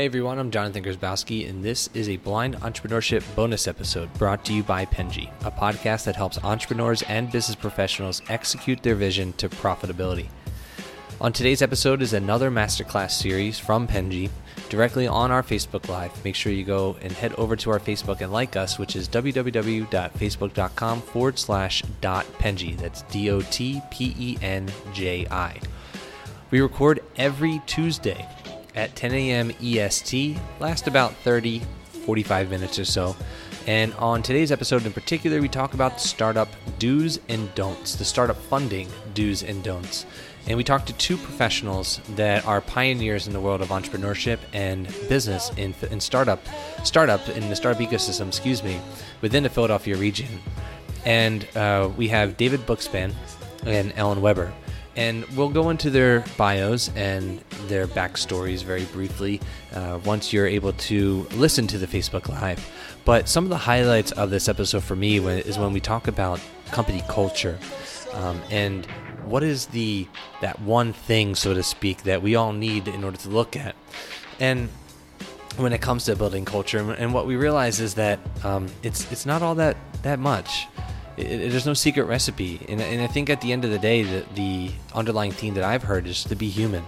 Hey everyone, I'm Jonathan Grzybowski, and this is a blind entrepreneurship bonus episode brought to you by Penji, a podcast that helps entrepreneurs and business professionals execute their vision to profitability. On today's episode is another masterclass series from Penji directly on our Facebook Live. Make sure you go and head over to our Facebook and like us, which is www.facebook.com forward slash dot Penji. That's D O T P E N J I. We record every Tuesday at 10 a.m. EST, last about 30, 45 minutes or so. And on today's episode in particular, we talk about startup do's and don'ts, the startup funding do's and don'ts. And we talk to two professionals that are pioneers in the world of entrepreneurship and business in, in startup, startup in the startup ecosystem, excuse me, within the Philadelphia region. And uh, we have David Bookspan and Ellen Weber and we'll go into their bios and their backstories very briefly uh, once you're able to listen to the Facebook Live. But some of the highlights of this episode for me is when we talk about company culture um, and what is the that one thing, so to speak, that we all need in order to look at. And when it comes to building culture, and what we realize is that um, it's it's not all that that much it, it, there's no secret recipe. And, and, I think at the end of the day, the, the underlying theme that I've heard is to be human.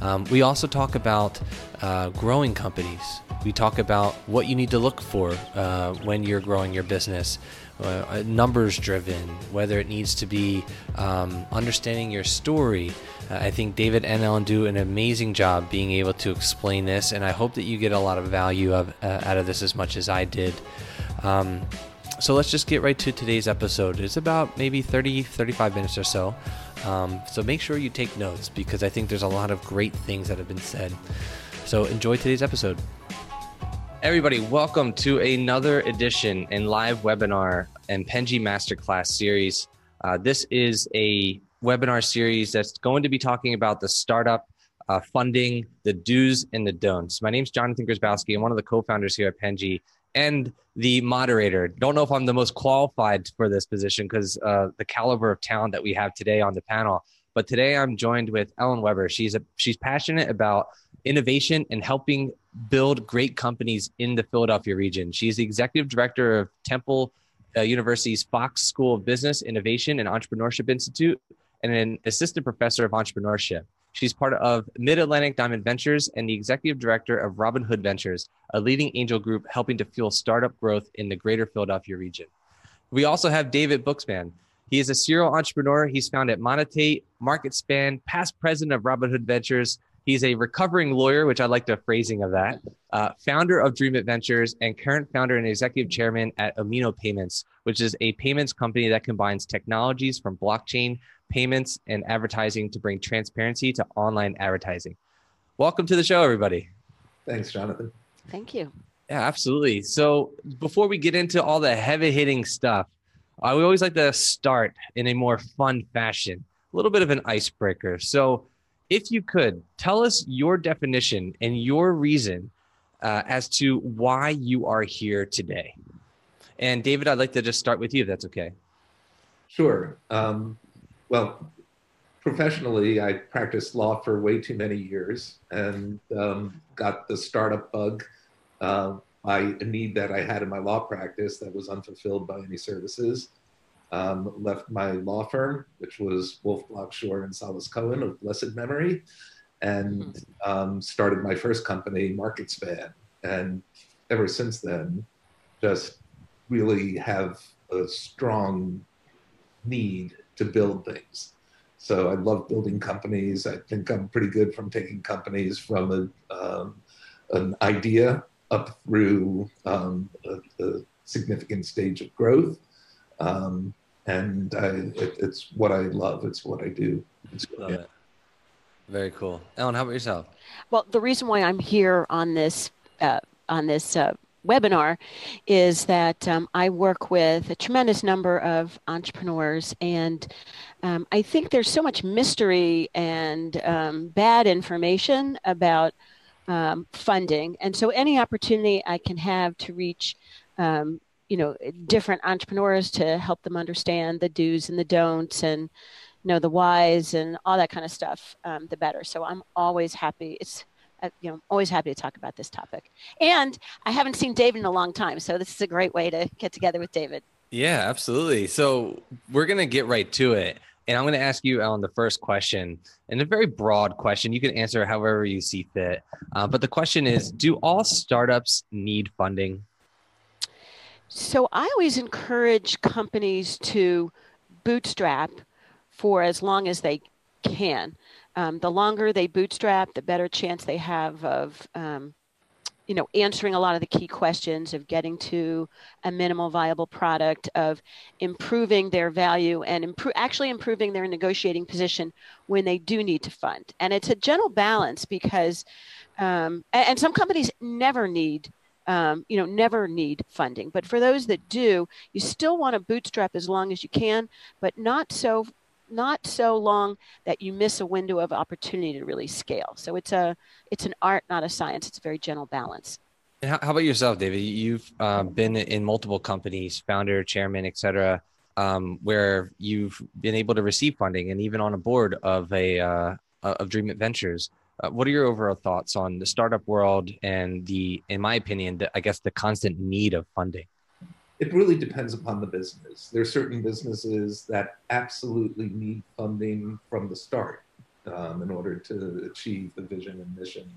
Um, we also talk about uh, growing companies. We talk about what you need to look for uh, when you're growing your business, uh, numbers driven, whether it needs to be um, understanding your story. Uh, I think David and Ellen do an amazing job being able to explain this, and I hope that you get a lot of value of, uh, out of this as much as I did. Um, so let's just get right to today's episode. It's about maybe 30, 35 minutes or so. Um, so make sure you take notes because I think there's a lot of great things that have been said. So enjoy today's episode. Everybody, welcome to another edition and live webinar and Penji Masterclass series. Uh, this is a webinar series that's going to be talking about the startup uh, funding, the do's and the don'ts. My name is Jonathan Grzybowski. I'm one of the co-founders here at Penji, and the moderator. Don't know if I'm the most qualified for this position because uh, the caliber of talent that we have today on the panel. But today I'm joined with Ellen Weber. She's a she's passionate about innovation and helping build great companies in the Philadelphia region. She's the executive director of Temple uh, University's Fox School of Business, Innovation, and Entrepreneurship Institute, and an assistant professor of entrepreneurship. She's part of Mid Atlantic Diamond Ventures and the executive director of Robin Hood Ventures, a leading angel group helping to fuel startup growth in the greater Philadelphia region. We also have David Bookspan. He is a serial entrepreneur. He's found at Monetate, MarketSpan, past president of Robin Hood Ventures. He's a recovering lawyer, which I like the phrasing of that, uh, founder of Dream Ventures, and current founder and executive chairman at Amino Payments, which is a payments company that combines technologies from blockchain, payments, and advertising to bring transparency to online advertising. Welcome to the show, everybody. Thanks, Jonathan. Thank you. Yeah, absolutely. So before we get into all the heavy hitting stuff, I would always like to start in a more fun fashion, a little bit of an icebreaker. So, if you could tell us your definition and your reason uh, as to why you are here today. And David, I'd like to just start with you, if that's okay. Sure. Um, well, professionally, I practiced law for way too many years and um, got the startup bug uh, by a need that I had in my law practice that was unfulfilled by any services. Um, left my law firm, which was Wolf Block Schorr and Solis Cohen of blessed memory, and mm-hmm. um, started my first company, MarketSpan. And ever since then, just really have a strong need to build things. So I love building companies. I think I'm pretty good from taking companies from a, um, an idea up through um, a, a, significant stage of growth. Um, and I, it, it's what I love. It's what I do. It's, love yeah. it. Very cool. Ellen, how about yourself? Well, the reason why I'm here on this uh, on this uh, webinar is that um, I work with a tremendous number of entrepreneurs, and um, I think there's so much mystery and um, bad information about um, funding, and so any opportunity I can have to reach. Um, you know, different entrepreneurs to help them understand the do's and the don'ts, and know the whys and all that kind of stuff. Um, the better. So I'm always happy. It's you know, always happy to talk about this topic. And I haven't seen David in a long time, so this is a great way to get together with David. Yeah, absolutely. So we're gonna get right to it. And I'm going to ask you, Ellen, the first question, and a very broad question. You can answer however you see fit. Uh, but the question is Do all startups need funding? So I always encourage companies to bootstrap for as long as they can. Um, the longer they bootstrap, the better chance they have of um, you know, answering a lot of the key questions of getting to a minimal viable product, of improving their value and improve, actually improving their negotiating position when they do need to fund. And it's a gentle balance because, um, and, and, some companies never need, um, you know, never need funding. But for those that do, you still want to bootstrap as long as you can, but not so not so long that you miss a window of opportunity to really scale. So it's a it's an art, not a science. It's a very gentle balance. And how, how about yourself, David? You've uh, been in multiple companies, founder, chairman, et cetera, um, where you've been able to receive funding and even on a board of a uh, of Dream Ventures. Uh, what are your overall thoughts on the startup world and the, in my opinion, the, I guess the constant need of funding? It really depends upon the business. There are certain businesses that absolutely need funding from the start um, in order to achieve the vision and mission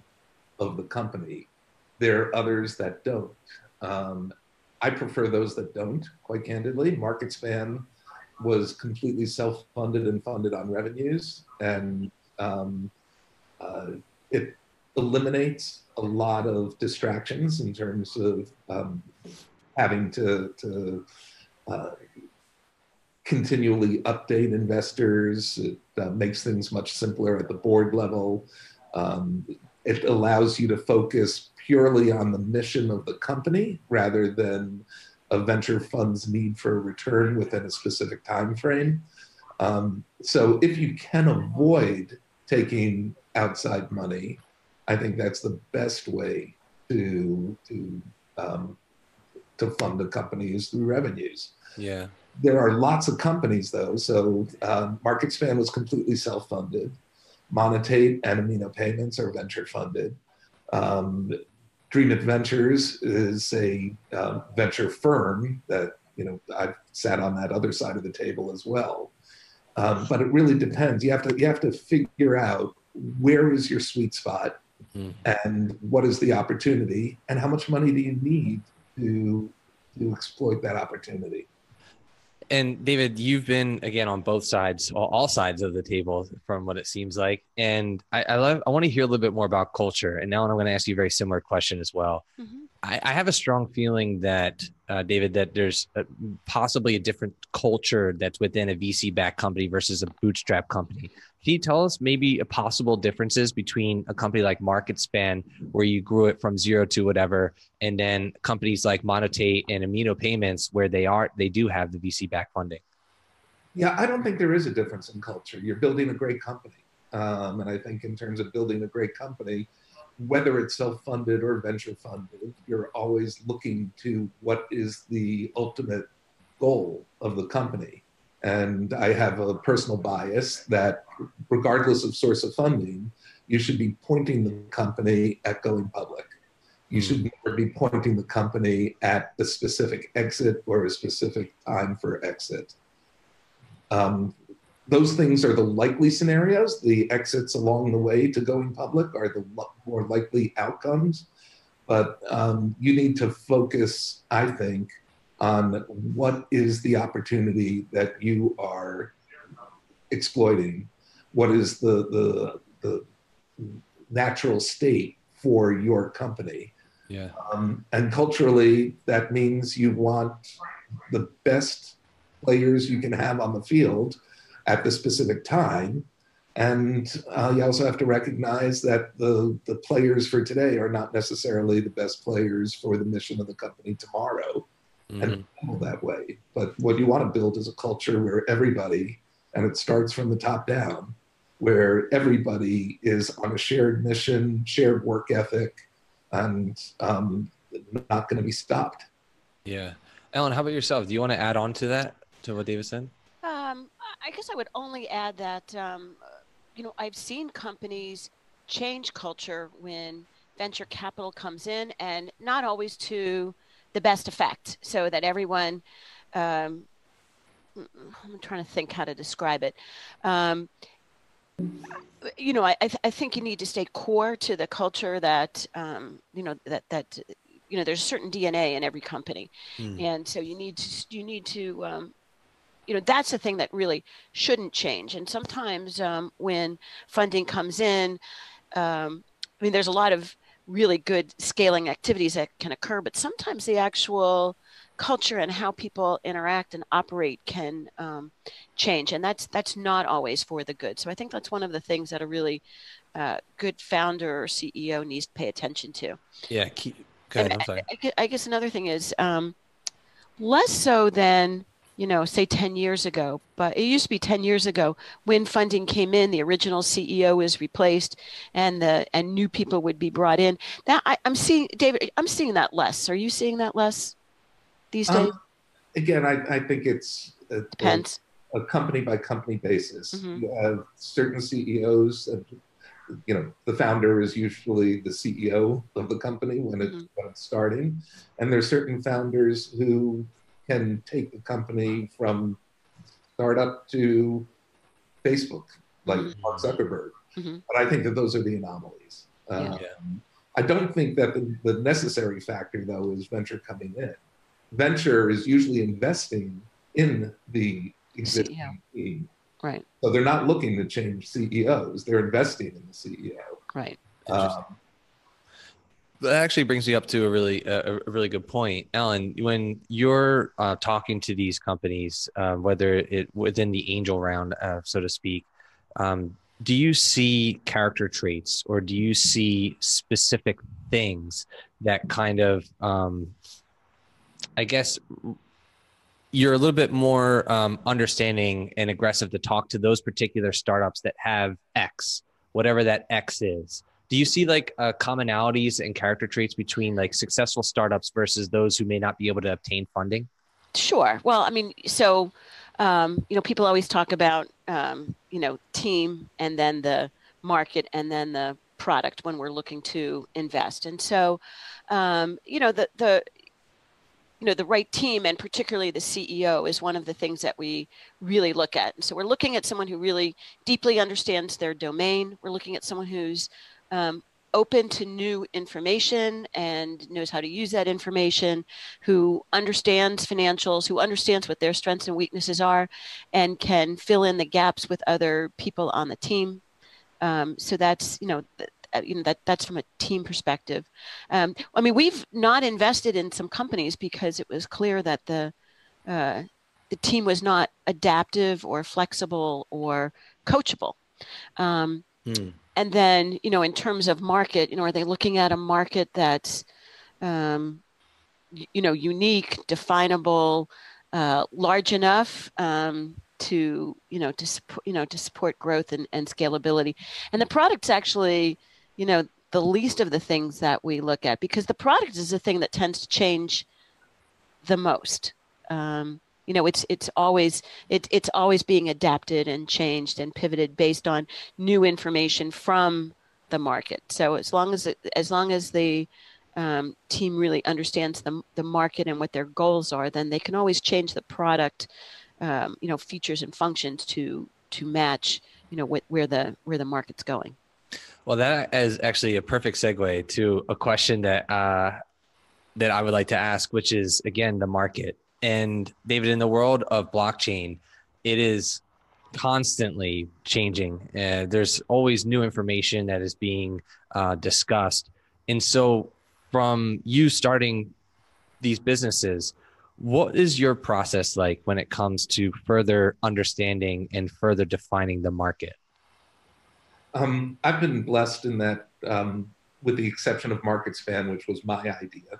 of the company. There are others that don't. Um, I prefer those that don't, quite candidly. MarketSpan was completely self funded and funded on revenues, and um, uh, it eliminates a lot of distractions in terms of um, having to, to uh, continually update investors. It uh, makes things much simpler at the board level. Um, it allows you to focus purely on the mission of the company rather than a venture fund's need for a return within a specific time frame. Um, so if you can avoid taking outside money, I think that's the best way to to um, to fund the companies through revenues. Yeah. There are lots of companies though. So um, MarketSpan was completely self-funded. Monetate and Amino Payments are venture funded. Um, DreamIt Ventures is a uh, venture firm that you know I've sat on that other side of the table as well. Um, but it really depends. You have to you have to figure out where is your sweet spot, mm-hmm. and what is the opportunity, and how much money do you need to to exploit that opportunity. And David, you've been again on both sides, all sides of the table, from what it seems like. And I, I love, I want to hear a little bit more about culture. And now I'm going to ask you a very similar question as well. Mm-hmm. I, I, have a strong feeling that, uh, David, that there's a, possibly a different culture that's within a VC-backed company versus a bootstrap company. Can you tell us maybe a possible differences between a company like MarketSpan, where you grew it from zero to whatever, and then companies like Monetate and Amino Payments, where they are they do have the VC back funding? Yeah, I don't think there is a difference in culture. You're building a great company, um, and I think in terms of building a great company, whether it's self-funded or venture funded, you're always looking to what is the ultimate goal of the company and I have a personal bias that, regardless of source of funding, you should be pointing the company at going public. You should hmm. never be pointing the company at a specific exit or a specific time for exit. Um, those things are the likely scenarios. The exits along the way to going public are the more likely outcomes. But um, you need to focus, I think, on what is the opportunity that you are exploiting, what is the, the, the natural state for your company. Yeah. Um, and culturally, that means you want the best players you can have on the field at the specific time. And uh, you also have to recognize that the, the players for today are not necessarily the best players for the mission of the company tomorrow mm-hmm. and that way. But what you want to build is a culture where everybody, and it starts from the top down, where everybody is on a shared mission, shared work ethic, and um, not going to be stopped. Yeah. Ellen, how about yourself? Do you want to add on to that, to what David said? I guess I would only add that, um, you know, I've seen companies change culture when venture capital comes in and not always to the best effect so that everyone um, i'm trying to think how to describe it um, you know I, I, th- I, think you need to stay core to the culture that um, you know that that you know there's a certain dna in every company mm. and so you need to you need to um, you know that's the thing that really shouldn't change. And sometimes um, when funding comes in um, i mean there's a lot of really good scaling activities that can occur but sometimes the actual culture and how people interact and operate can um, change. And that's that's not always for the good. So i think that's one of the things that a really uh, good founder or ceo needs to pay attention to. Yeah keep, ahead, I'm sorry. I, I, guess another thing is um, less so than you know, say 10 years ago, but it used to be 10 years ago when funding came in, the original CEO was replaced and the, and new people would be brought in. That I, am seeing, David, I'm seeing that less. Are you seeing that less these days? Um, again, I, I think it's a, depends a, a company by company basis. Mm-hmm. You have certain CEOs and you know the founder is usually the ceo of the company when it's, mm-hmm. when it's starting and there's certain founders who can take the company from startup to Facebook, like mm-hmm. Mark Zuckerberg. Mm-hmm. But I think that those are the anomalies. Yeah. Um, I don't think that the, the, necessary factor, though, is venture coming in. Venture is usually investing in the existing team. Right. So they're not looking to change CEOs, they're investing in the CEO. Right. Um, that actually brings me up to a really a, really good point, Ellen. When you're uh, talking to these companies, uh, whether it within the angel round, uh, so to speak, um, do you see character traits or do you see specific things that kind of, um, I guess, you're a little bit more um, understanding and aggressive to talk to those particular startups that have X, whatever that X is do you see like uh, commonalities and character traits between like successful startups versus those who may not be able to obtain funding? Sure. Well i mean so um, you know people always talk about um, you know team and then the market and then the product when we're looking to invest. And so um, you know the the you know the right team and particularly the ceo is one of the things that we really look at. And so we're looking at someone who really deeply understands their domain. We're looking at someone who's um, open to new information and knows how to use that information, who understands financials, who understands what their strengths and weaknesses are, and can fill in the gaps with other people on the team. Um, so that's you know. Uh, you know that that's from a team perspective. Um, I mean, we've not invested in some companies because it was clear that the uh, the team was not adaptive or flexible or coachable. Um, hmm and then you know in terms of market you know are they looking at a market that's um, you know unique definable uh, large enough um, to you know to you know to support growth and, and scalability? And the product's actually you know the least of the things that we look at because the product is the thing that tends to change the most. Um, you know it's it's always it, it's always being adapted and changed and pivoted based on new information from the market. So as long as it, as long as the um, team really understands the, the market and what their goals are then they can always change the product um, you know features and functions to to match you know wh- where the where the market's going. Well that is actually a perfect segue to a question that uh, that i would like to ask which is again the market and David, in the world of blockchain, it is constantly changing. Uh, there's always new information that is being uh, discussed. And so, from you starting these businesses, what is your process like when it comes to further understanding and further defining the market? Um, I've been blessed in that, um, with the exception of MarketSpan, which was my idea,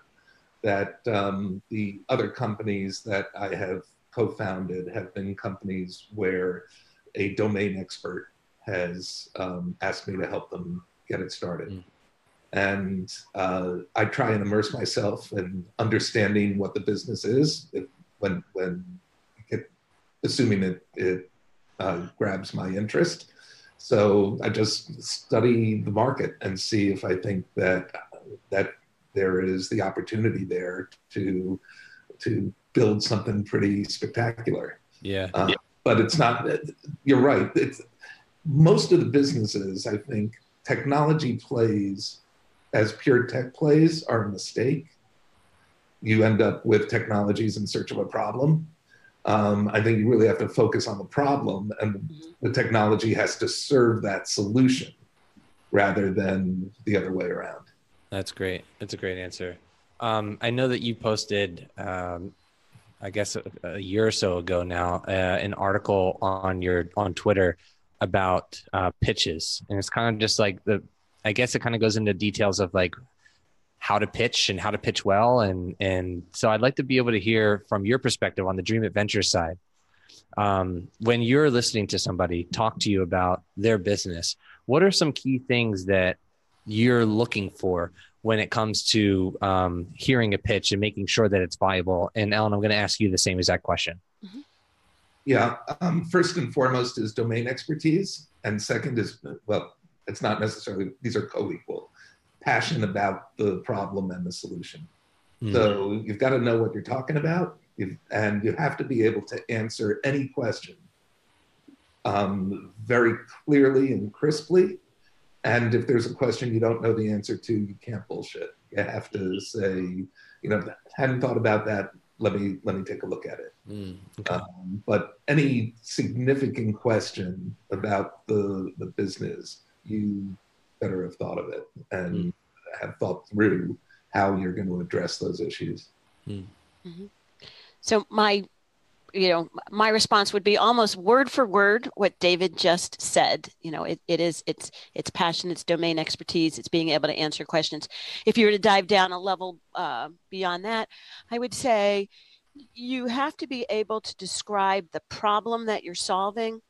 that um, the other companies that I have co-founded have been companies where a domain expert has um, asked me to help them get it started. Mm. And uh, I try and immerse myself in understanding what the business is if, when, when it, assuming it, it uh, grabs my interest. so I just study the market and see if I think that that there is the opportunity there to to build something pretty spectacular. Yeah. Uh, But it's not. You're right. It's most of the businesses. I think technology plays as pure tech plays are a mistake. You end up with technologies in search of a problem. Um, I think you really have to focus on the problem, and mm-hmm. the technology has to serve that solution rather than the other way around. That's great. That's a great answer. Um, I know that you posted, um, I guess, a, a, year or so ago now, uh, an article on your on Twitter about uh, pitches, and it's kind of just like the. I guess it kind of goes into details of like how to pitch and how to pitch well, and and so I'd like to be able to hear from your perspective on the DreamIt Venture side. Um, when you're listening to somebody talk to you about their business, what are some key things that you're looking for when it comes to um, hearing a pitch and making sure that it's viable? And Ellen, I'm going to ask you the same exact question. Mm-hmm. Yeah. Um, first and foremost is domain expertise. And second is, well, it's not necessarily, these are co equal passion about the problem and the solution. Mm-hmm. So you've got to know what you're talking about. and you have to be able to answer any question um, very clearly and crisply and if there's a question you don't know the answer to, you can't bullshit. You have to say, you know, hadn't thought about that. Let me let me take a look at it. Mm, okay. um, but any significant question about the the business, you better have thought of it and mm. have thought through how you're going to address those issues. Mm. Mm-hmm. So my you know my response would be almost word for word what david just said you know it, it is it's it's passion it's domain expertise it's being able to answer questions if you were to dive down a level uh, beyond that i would say you have to be able to describe the problem that you're solving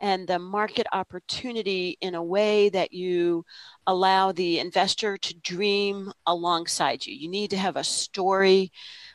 and the market opportunity in a way that you allow the investor to dream alongside you. You need to have a story.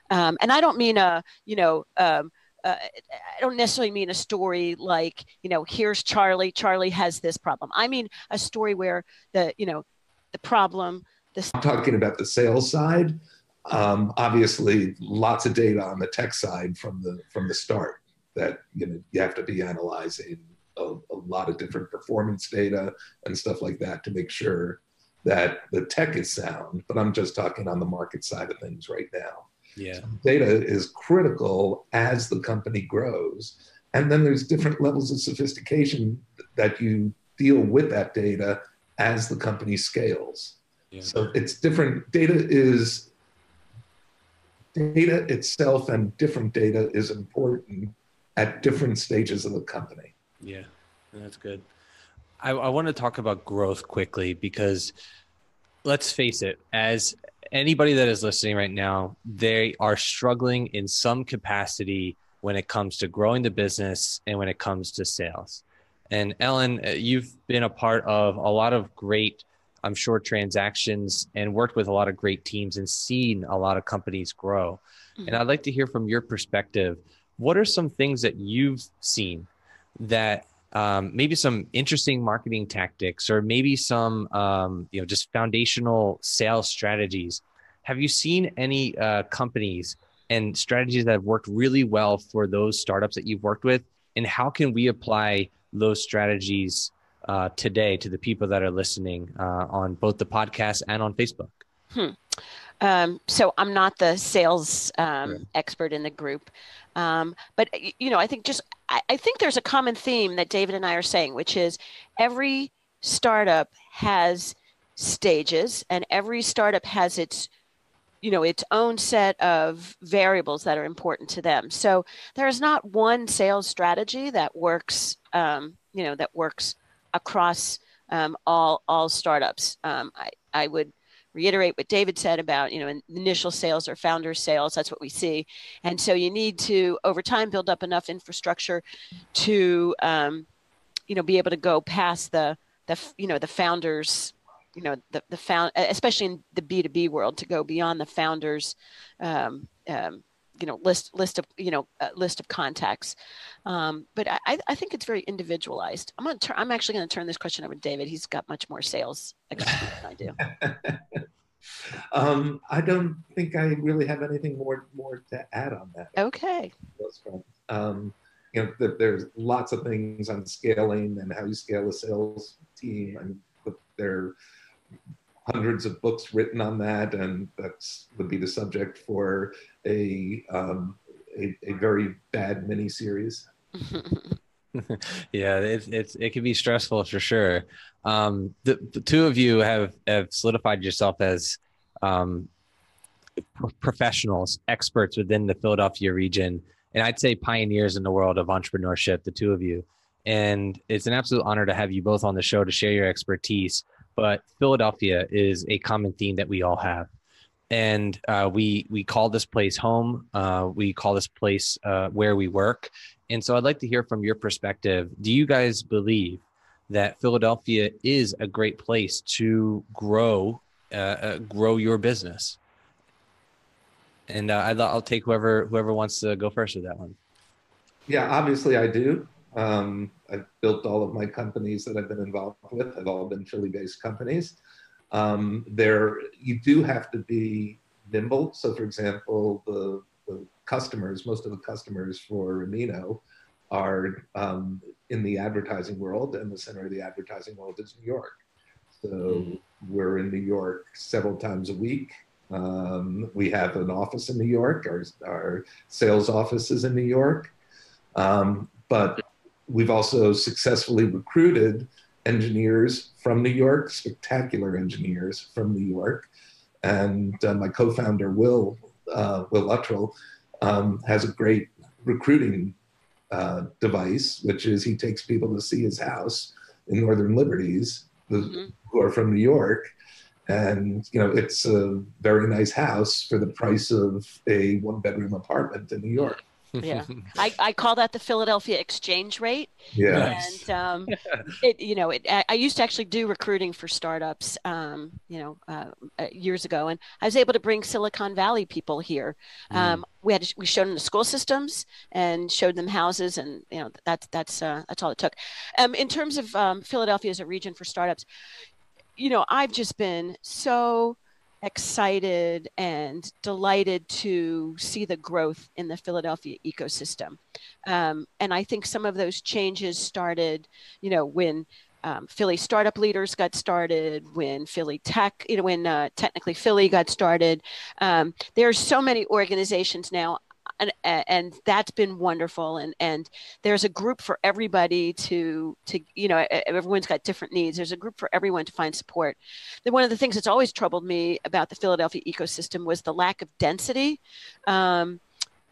Um, and I don't mean a, you know, um, uh, I don't necessarily mean a story like, you know, here's Charlie, Charlie has this problem. I mean a story where the, you know, the problem. The... I'm talking about the sales side. Um, obviously, lots of data on the tech side from the from the start that you know you have to be analyzing a, a lot of different performance data and stuff like that to make sure that the tech is sound. But I'm just talking on the market side of things right now. Yeah. Data is critical as the company grows. And then there's different levels of sophistication that you deal with that data as the company scales. Yeah. So it's different. Data is data itself and different data is important at different stages of the company. Yeah, that's good. I, I want to talk about growth quickly because let's face it, as anybody that is listening right now, they are struggling in some capacity when it comes to growing the business and when it comes to sales. And Ellen, uh, you've been a part of a lot of great, I'm sure, transactions and worked with a lot of great teams and seen a lot of companies grow. Mm-hmm. And I'd like to hear from your perspective what are some things that you've seen that um, maybe some interesting marketing tactics or maybe some um, you know just foundational sales strategies. Have you seen any uh, companies and strategies that have worked really well for those startups that you've worked with? And how can we apply those strategies uh, today to the people that are listening uh, on both the podcast and on facebook? Hmm. Um, so I'm not the sales um, expert in the group, um, but you know, I think just I, I, think there's a common theme that David and I are saying, which is every startup has stages, and every startup has its you know its own set of variables that are important to them. So there's not one sales strategy that works, um, you know, that works across um, all all startups. Um, I I would reiterate what David said about, you know, initial sales or founder sales. That's what we see. And so you need to, over time, build up enough infrastructure to, um, you know, be able to go past the, the, you know, the founders, you know, the, the found, especially in the B2B world, to go beyond the founders, um, um, you know list list of you know uh, list of contacts. Um, but I, I think it's very individualized. I'm going to turn i'm actually going to turn this question over to david. He's got much more sales experience than i do. Um, i don't think i really have anything more more to add on that. Okay. Um, you know there's lots of things on scaling and how you scale a sales team and are hundreds of books written on that, and that's would be the subject for a um, a, a very bad mini series. yeah, it's it's it can be stressful for sure. Um, the, the two of you have have solidified yourself as um, professionals, experts within the Philadelphia region, and I'd say pioneers in the world of entrepreneurship. The two of you, and it's an absolute honor to have you both on the show to share your expertise but Philadelphia is a common theme that we all have. And uh, we we call this place home. Uh, we call this place uh, where we work. And so I'd like to hear from your perspective. Do you guys believe that Philadelphia is a great place to grow uh, uh, grow your business? And uh, I'll take whoever whoever wants to go first with that one. Yeah, obviously I do. Um, I've built all of my companies that I've been involved with have all been Philly-based companies. Um, there, you do have to be nimble. So, for example, the, the customers, most of the customers for Amino are um, in the advertising world, and the center of the advertising world is New York. So mm-hmm. we're in New York several times a week. Um, we have an office in New York. Our, our sales office is in New York. Um, but we've also successfully recruited engineers from New York, spectacular engineers from New York. And uh, my co-founder, Will, uh, Will Luttrell, um, has a great recruiting uh, device, which is he takes people to see his house in Northern Liberties mm-hmm. who are from New York. And, you know, it's a very nice house for the price of a one bedroom apartment in New York yeah. I, I call that the philadelphia exchange rate. Yeah. And um, it you know it, i used to actually do recruiting for startups um, you know uh, uh, years ago. And i was able to bring silicon valley people here. Mm. um, we had we showed them the school systems and showed them houses and you know that's that's uh, that's all it took. Um, in terms of um, philadelphia as a region for startups you know i've just been so excited and delighted to see the growth in the Philadelphia ecosystem. Um, and I think some of those changes started, you know, when um, Philly startup leaders got started, when Philly Tech, you know, when uh, technically Philly got started. Um, there are so many organizations now and and that's been wonderful and and there's a group for everybody to to you know everyone's got different needs. There's a group for everyone to find support. Then one of the things that's always troubled me about the philadelphia ecosystem was the lack of density um,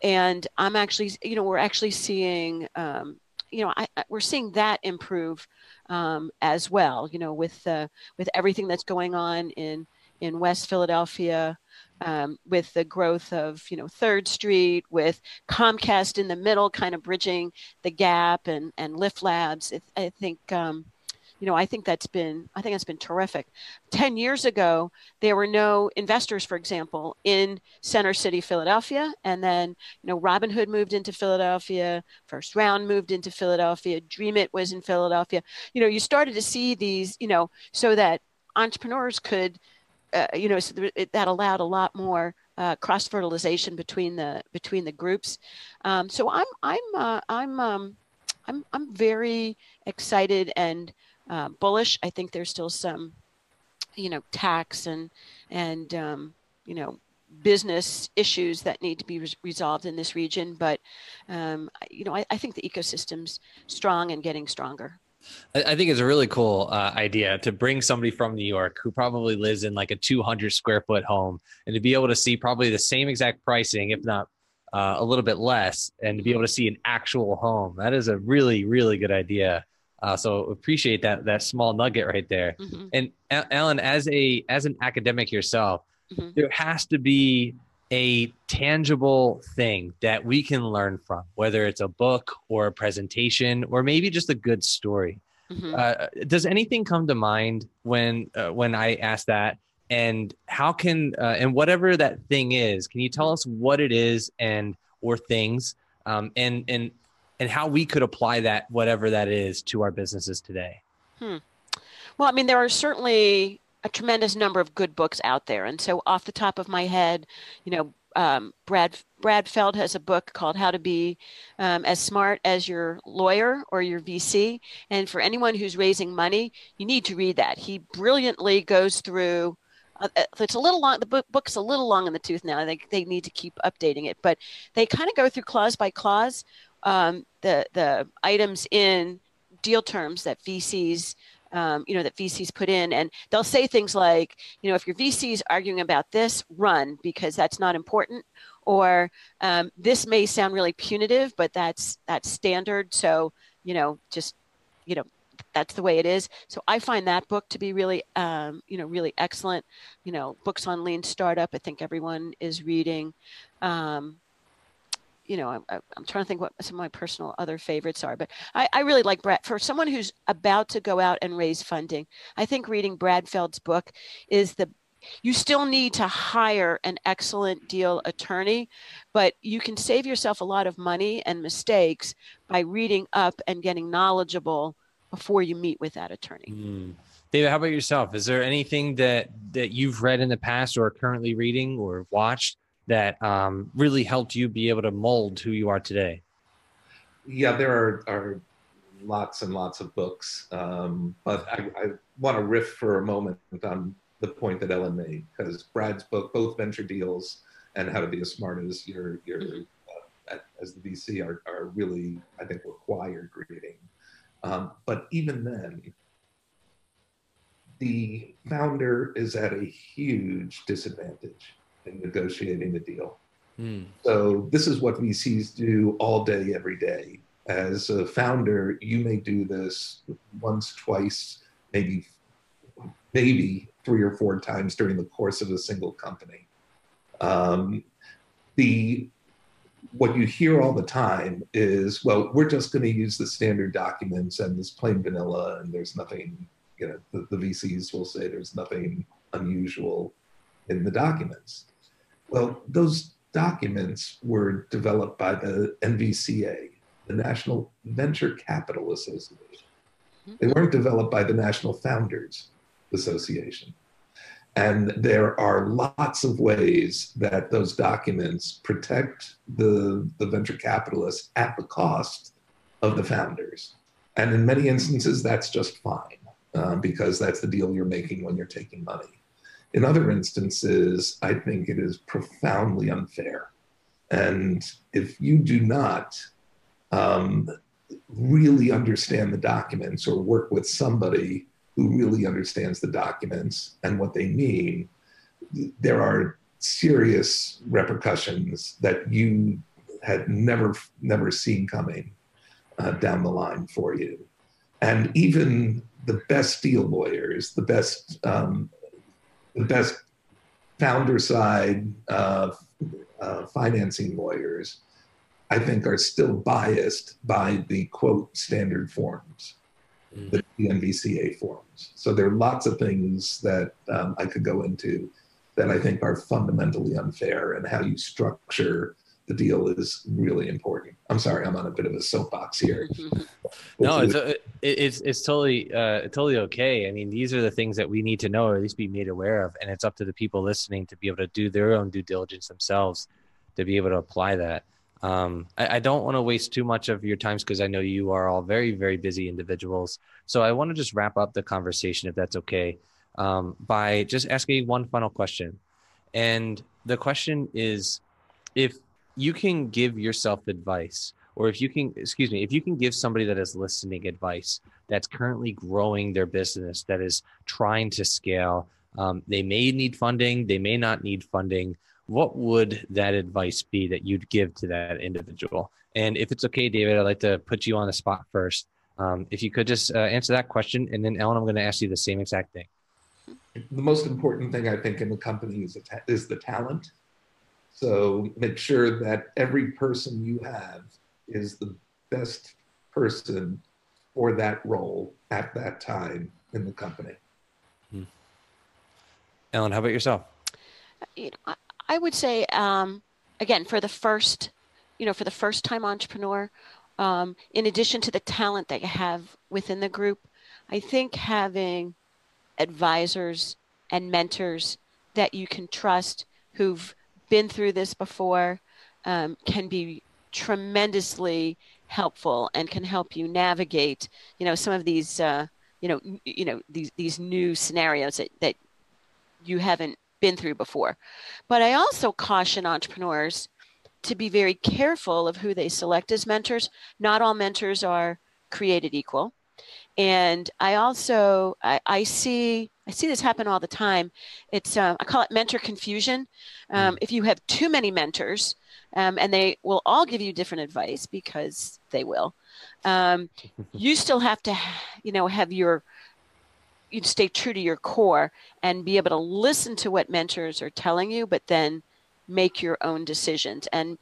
and i'm actually you know we're actually seeing um, you know I, I, we're seeing that improve um, as well you know with uh, with everything that's going on in in west philadelphia um, with the growth of you know Third Street, with Comcast in the middle, kind of bridging the gap, and and Lift Labs. I think. Um, you know, I think that's been I think that's been terrific. Ten years ago, there were no investors, for example, in Center City, Philadelphia, and then you know Robin Hood moved into Philadelphia, First Round moved into Philadelphia, DreamIt was in Philadelphia. You know, you started to see these, you know, so that entrepreneurs could uh, you know, so it, that allowed a lot more uh, cross fertilization between the between the groups. Um, so I'm I'm uh, I'm um, I'm I'm very excited and uh, bullish. I think there's still some, you know, tax and and um, you know business issues that need to be re- resolved in this region. But um, you know, I, I think the ecosystem's strong and getting stronger. I think it's a really cool uh, idea to bring somebody from New York who probably lives in like a 200 square foot home and to be able to see probably the same exact pricing, if not uh, a little bit less, and to be able to see an actual home. That is a really, really good idea. Uh, so appreciate that that small nugget right there. Mm-hmm. And Ellen, as a as an academic yourself, mm-hmm. there has to be a tangible thing that we can learn from, whether it's a book or a presentation or maybe just a good story. Mm-hmm. Uh, does anything come to mind when uh, when I ask that? and how can uh, and whatever that thing is can you tell us what it is and or things um, and and and how we could apply that whatever that is to our businesses today hmm. well i mean there are certainly a tremendous number of good books out there and so off the top of my head you know um, Brad Brad Feld has a book called How to Be um, as Smart as Your Lawyer or Your VC. And for anyone who's raising money, you need to read that. He brilliantly goes through uh, uh, it's a little long. The book, book's a little long in the tooth now. They, they need to keep updating it, but they kind of go through clause by clause um, the the items in deal terms that VCs um, you know that VCs put in, and they'll say things like, you know, if your VC is arguing about this, run because that's not important, or um, this may sound really punitive, but that's that's standard. So you know, just you know, that's the way it is. So I find that book to be really, um, you know, really excellent. You know, books on lean startup. I think everyone is reading. Um, you know, I, am trying to think what some of my personal other favorites are, but I, I really like Brad. For someone who's about to go out and raise funding, I think reading Brad Feld's book is the you still need to hire an excellent deal attorney, but you can save yourself a lot of money and mistakes by reading up and getting knowledgeable before you meet with that attorney. Mm. David, how about yourself? Is there anything that that you've read in the past or currently reading or watched that um, really helped you be able to mold who you are today? Yeah, there are, are lots and lots of books, um, but I, I want to riff for a moment on the point that Ellen made because Brad's book, both Venture Deals and How to Be as Smart as Your Your uh, as the VC, are, are really I think required reading. Um, but even then, the founder is at a huge disadvantage in negotiating a deal. Mm. So this is what VCs do all day, every day. As a founder, you may do this once, twice, maybe, maybe three or four times during the course of a single company. Um, the what you hear all the time is, well, we're just going to use the standard documents and this plain vanilla, and there's nothing, you know, the, the VCs will say there's nothing unusual in the documents. Well, those documents were developed by the NVCA, the National Venture Capital Association. Mm-hmm. They weren't developed by the National Founders Association. And there are lots of ways that those documents protect the, the venture capitalists at the cost of the founders. And in many instances, that's just fine uh, because that's the deal you're making when you're taking money. In other instances, I think it is profoundly unfair. And if you do not um, really understand the documents or work with somebody who really understands the documents and what they mean, there are serious repercussions that you had never never seen coming uh, down the line for you. And even the best deal lawyers, the best um, the best founder side uh, uh, financing lawyers, I think, are still biased by the quote standard forms the NVCA forms. So there are lots of things that um, I could go into that I think are fundamentally unfair, and how you structure the deal is really important. I'm sorry, I'm on a bit of a soapbox here. no, it's, uh, it's it's totally uh, totally okay. I mean, these are the things that we need to know, or at least be made aware of, and it's up to the people listening to be able to do their own due diligence themselves to be able to apply that. Um, I, I, don't want to waste too much of your times because I know you are all very, very busy individuals. So I want to just wrap up the conversation, if that's okay, um, by just asking one final question. And the question is if you can give yourself advice, or if you can, excuse me, if you can give somebody that is listening advice that's currently growing their business, that is trying to scale, um, they may need funding, they may not need funding what would that advice be that you'd give to that individual? And if it's okay, David, I'd like to put you on the spot first. Um, if you could just uh, answer that question, and then Ellen, I'm going to ask you the same exact thing. The most important thing I think in the company is, is the talent. So make sure that every person you have is the best person for that role at that time in the company. Ellen, how about yourself? You know, I, I would say, um, again, for the first, you know, for the first time entrepreneur, um, in addition to the talent that you have within the group, I think having advisors and mentors that you can trust who've been through this before um, can be tremendously helpful and can help you navigate, you know, some of these, uh, you know, you know, these these new scenarios that, that you haven't been through before. But I also caution entrepreneurs to be very careful of who they select as mentors. Not all mentors are created equal. And I also I, I see I see this happen all the time. It's uh, I call it mentor confusion. Um, mm. If you have too many mentors, um, and they will all give you different advice because they will, um, you still have to, you know, have your you stay true to your core and be able to listen to what mentors are telling you, but then make your own decisions and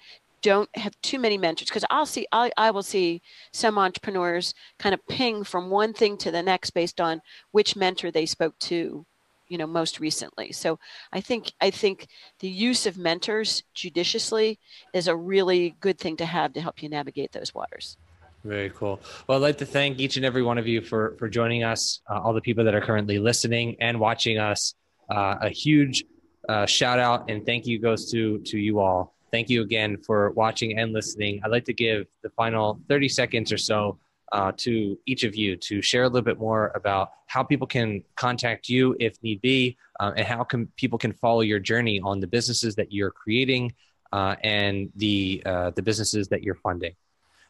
don't have too many mentors because I'll see I, I will see some entrepreneurs kind of ping from one thing to the next based on which mentor they spoke to you know most recently so i think i think the use of mentors judiciously is a really good thing to have to help you navigate those waters very cool. Well, I'd like to thank each and every one of you for for joining us. Uh, all the people that are currently listening and watching us. Uh, a huge uh, shout out and thank you goes to to you all. Thank you again for watching and listening. I'd like to give the final 30 seconds or so uh, to each of you to share a little bit more about how people can contact you if need be, uh, and how can people can follow your journey on the businesses that you're creating uh, and the uh, the businesses that you're funding.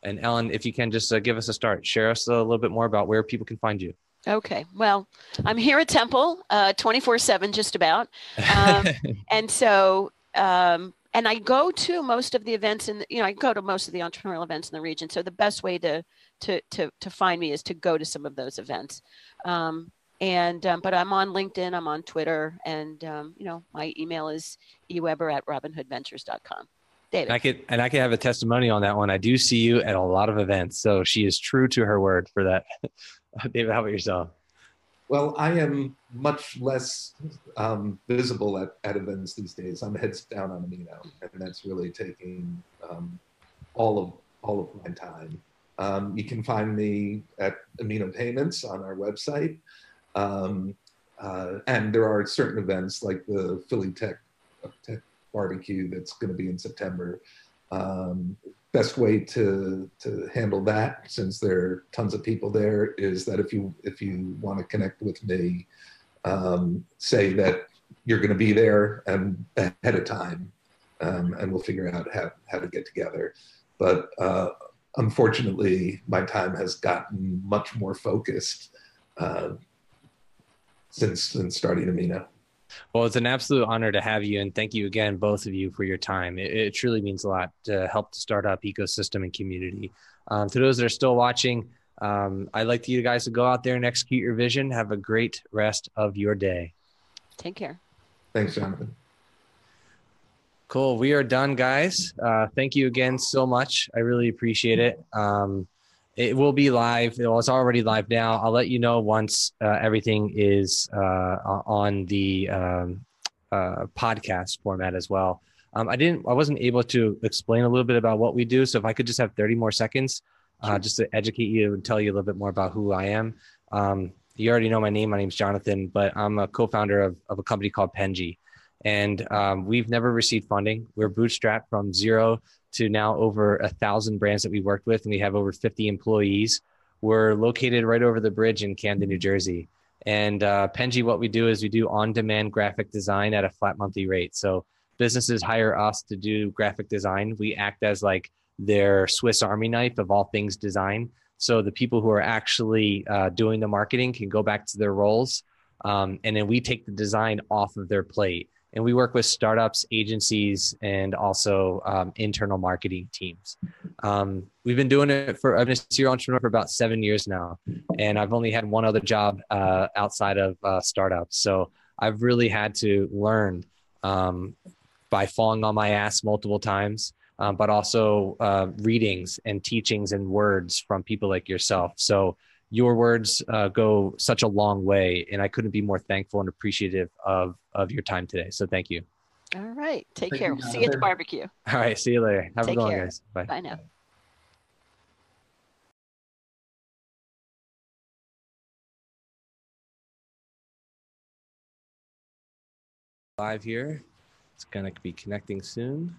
And Ellen, if you can just uh, give us a start, share us a little bit more about where people can find you. Okay. Well, I'm here at Temple uh, 24 7, just about. Um, and so, um, and I go to most of the events and you know I go to most of the entrepreneurial events in the region. So the best way to to to to find me is to go to some of those events. Um, and um, but I'm on LinkedIn, I'm on Twitter, and um, you know my email is eweber at robinhoodventures.com. David. And I could and I could have a testimony on that one. I do see you at a lot of events, so she is true to her word for that. David, how about yourself? Well, I am much less um, visible at, at events these days. I'm heads down on Amino, and that's really taking um, all of all of my time. Um, you can find me at Amino Payments on our website, um, uh, and there are certain events like the Philly Tech, Tech barbecue that's going to be in September. Best way to to handle that, since there are tons of people there, is that if you if you want to connect with me, um, say that you're going to be there and ahead of time, um, and we'll figure out how how to get together. But uh, unfortunately, my time has gotten much more focused uh, since since starting Amino. Well, it's an absolute honor to have you, and thank you again, both of you, for your time. It, it truly means a lot to help the startup ecosystem and community. Um, to those that are still watching, um, I'd like you guys to go out there and execute your vision. Have a great rest of your day. Take care. Thanks, Jonathan. Cool. We are done, guys. Uh, thank you again so much. I really appreciate it. Um, it will be live. Well, it's already live now. I'll let you know once uh, everything is uh, on the um, uh, podcast format as well. Um, I didn't. I wasn't able to explain a little bit about what we do. So if I could just have 30 more seconds, uh, sure. just to educate you and tell you a little bit more about who I am. Um, you already know my name. My name's Jonathan, but I'm a co-founder of, of a company called Penji, and um, we've never received funding. We're bootstrapped from zero to now over a thousand brands that we worked with, and we have over 50 employees. We're located right over the bridge in Camden, New Jersey. And uh, Penji, what we do is we do on-demand graphic design at a flat monthly rate. So businesses hire us to do graphic design. We act as like their Swiss Army knife of all things design. So the people who are actually uh, doing the marketing can go back to their roles, um, and then we take the design off of their plate and we work with startups, agencies, and also um, internal marketing teams. Um, we've been doing it for I've been a serial entrepreneur for about seven years now, and I've only had one other job uh, outside of uh, startups. So I've really had to learn um, by falling on my ass multiple times, uh, but also uh, readings and teachings and words from people like yourself. So your words uh, go such a long way, and I couldn't be more thankful and appreciative of of your time today. So thank you. All right. Take Thank care. you, We'll see you at the barbecue. All right. See you later. Have Take a good one, care. guys. Bye. Bye now. Live here. It's gonna be connecting soon.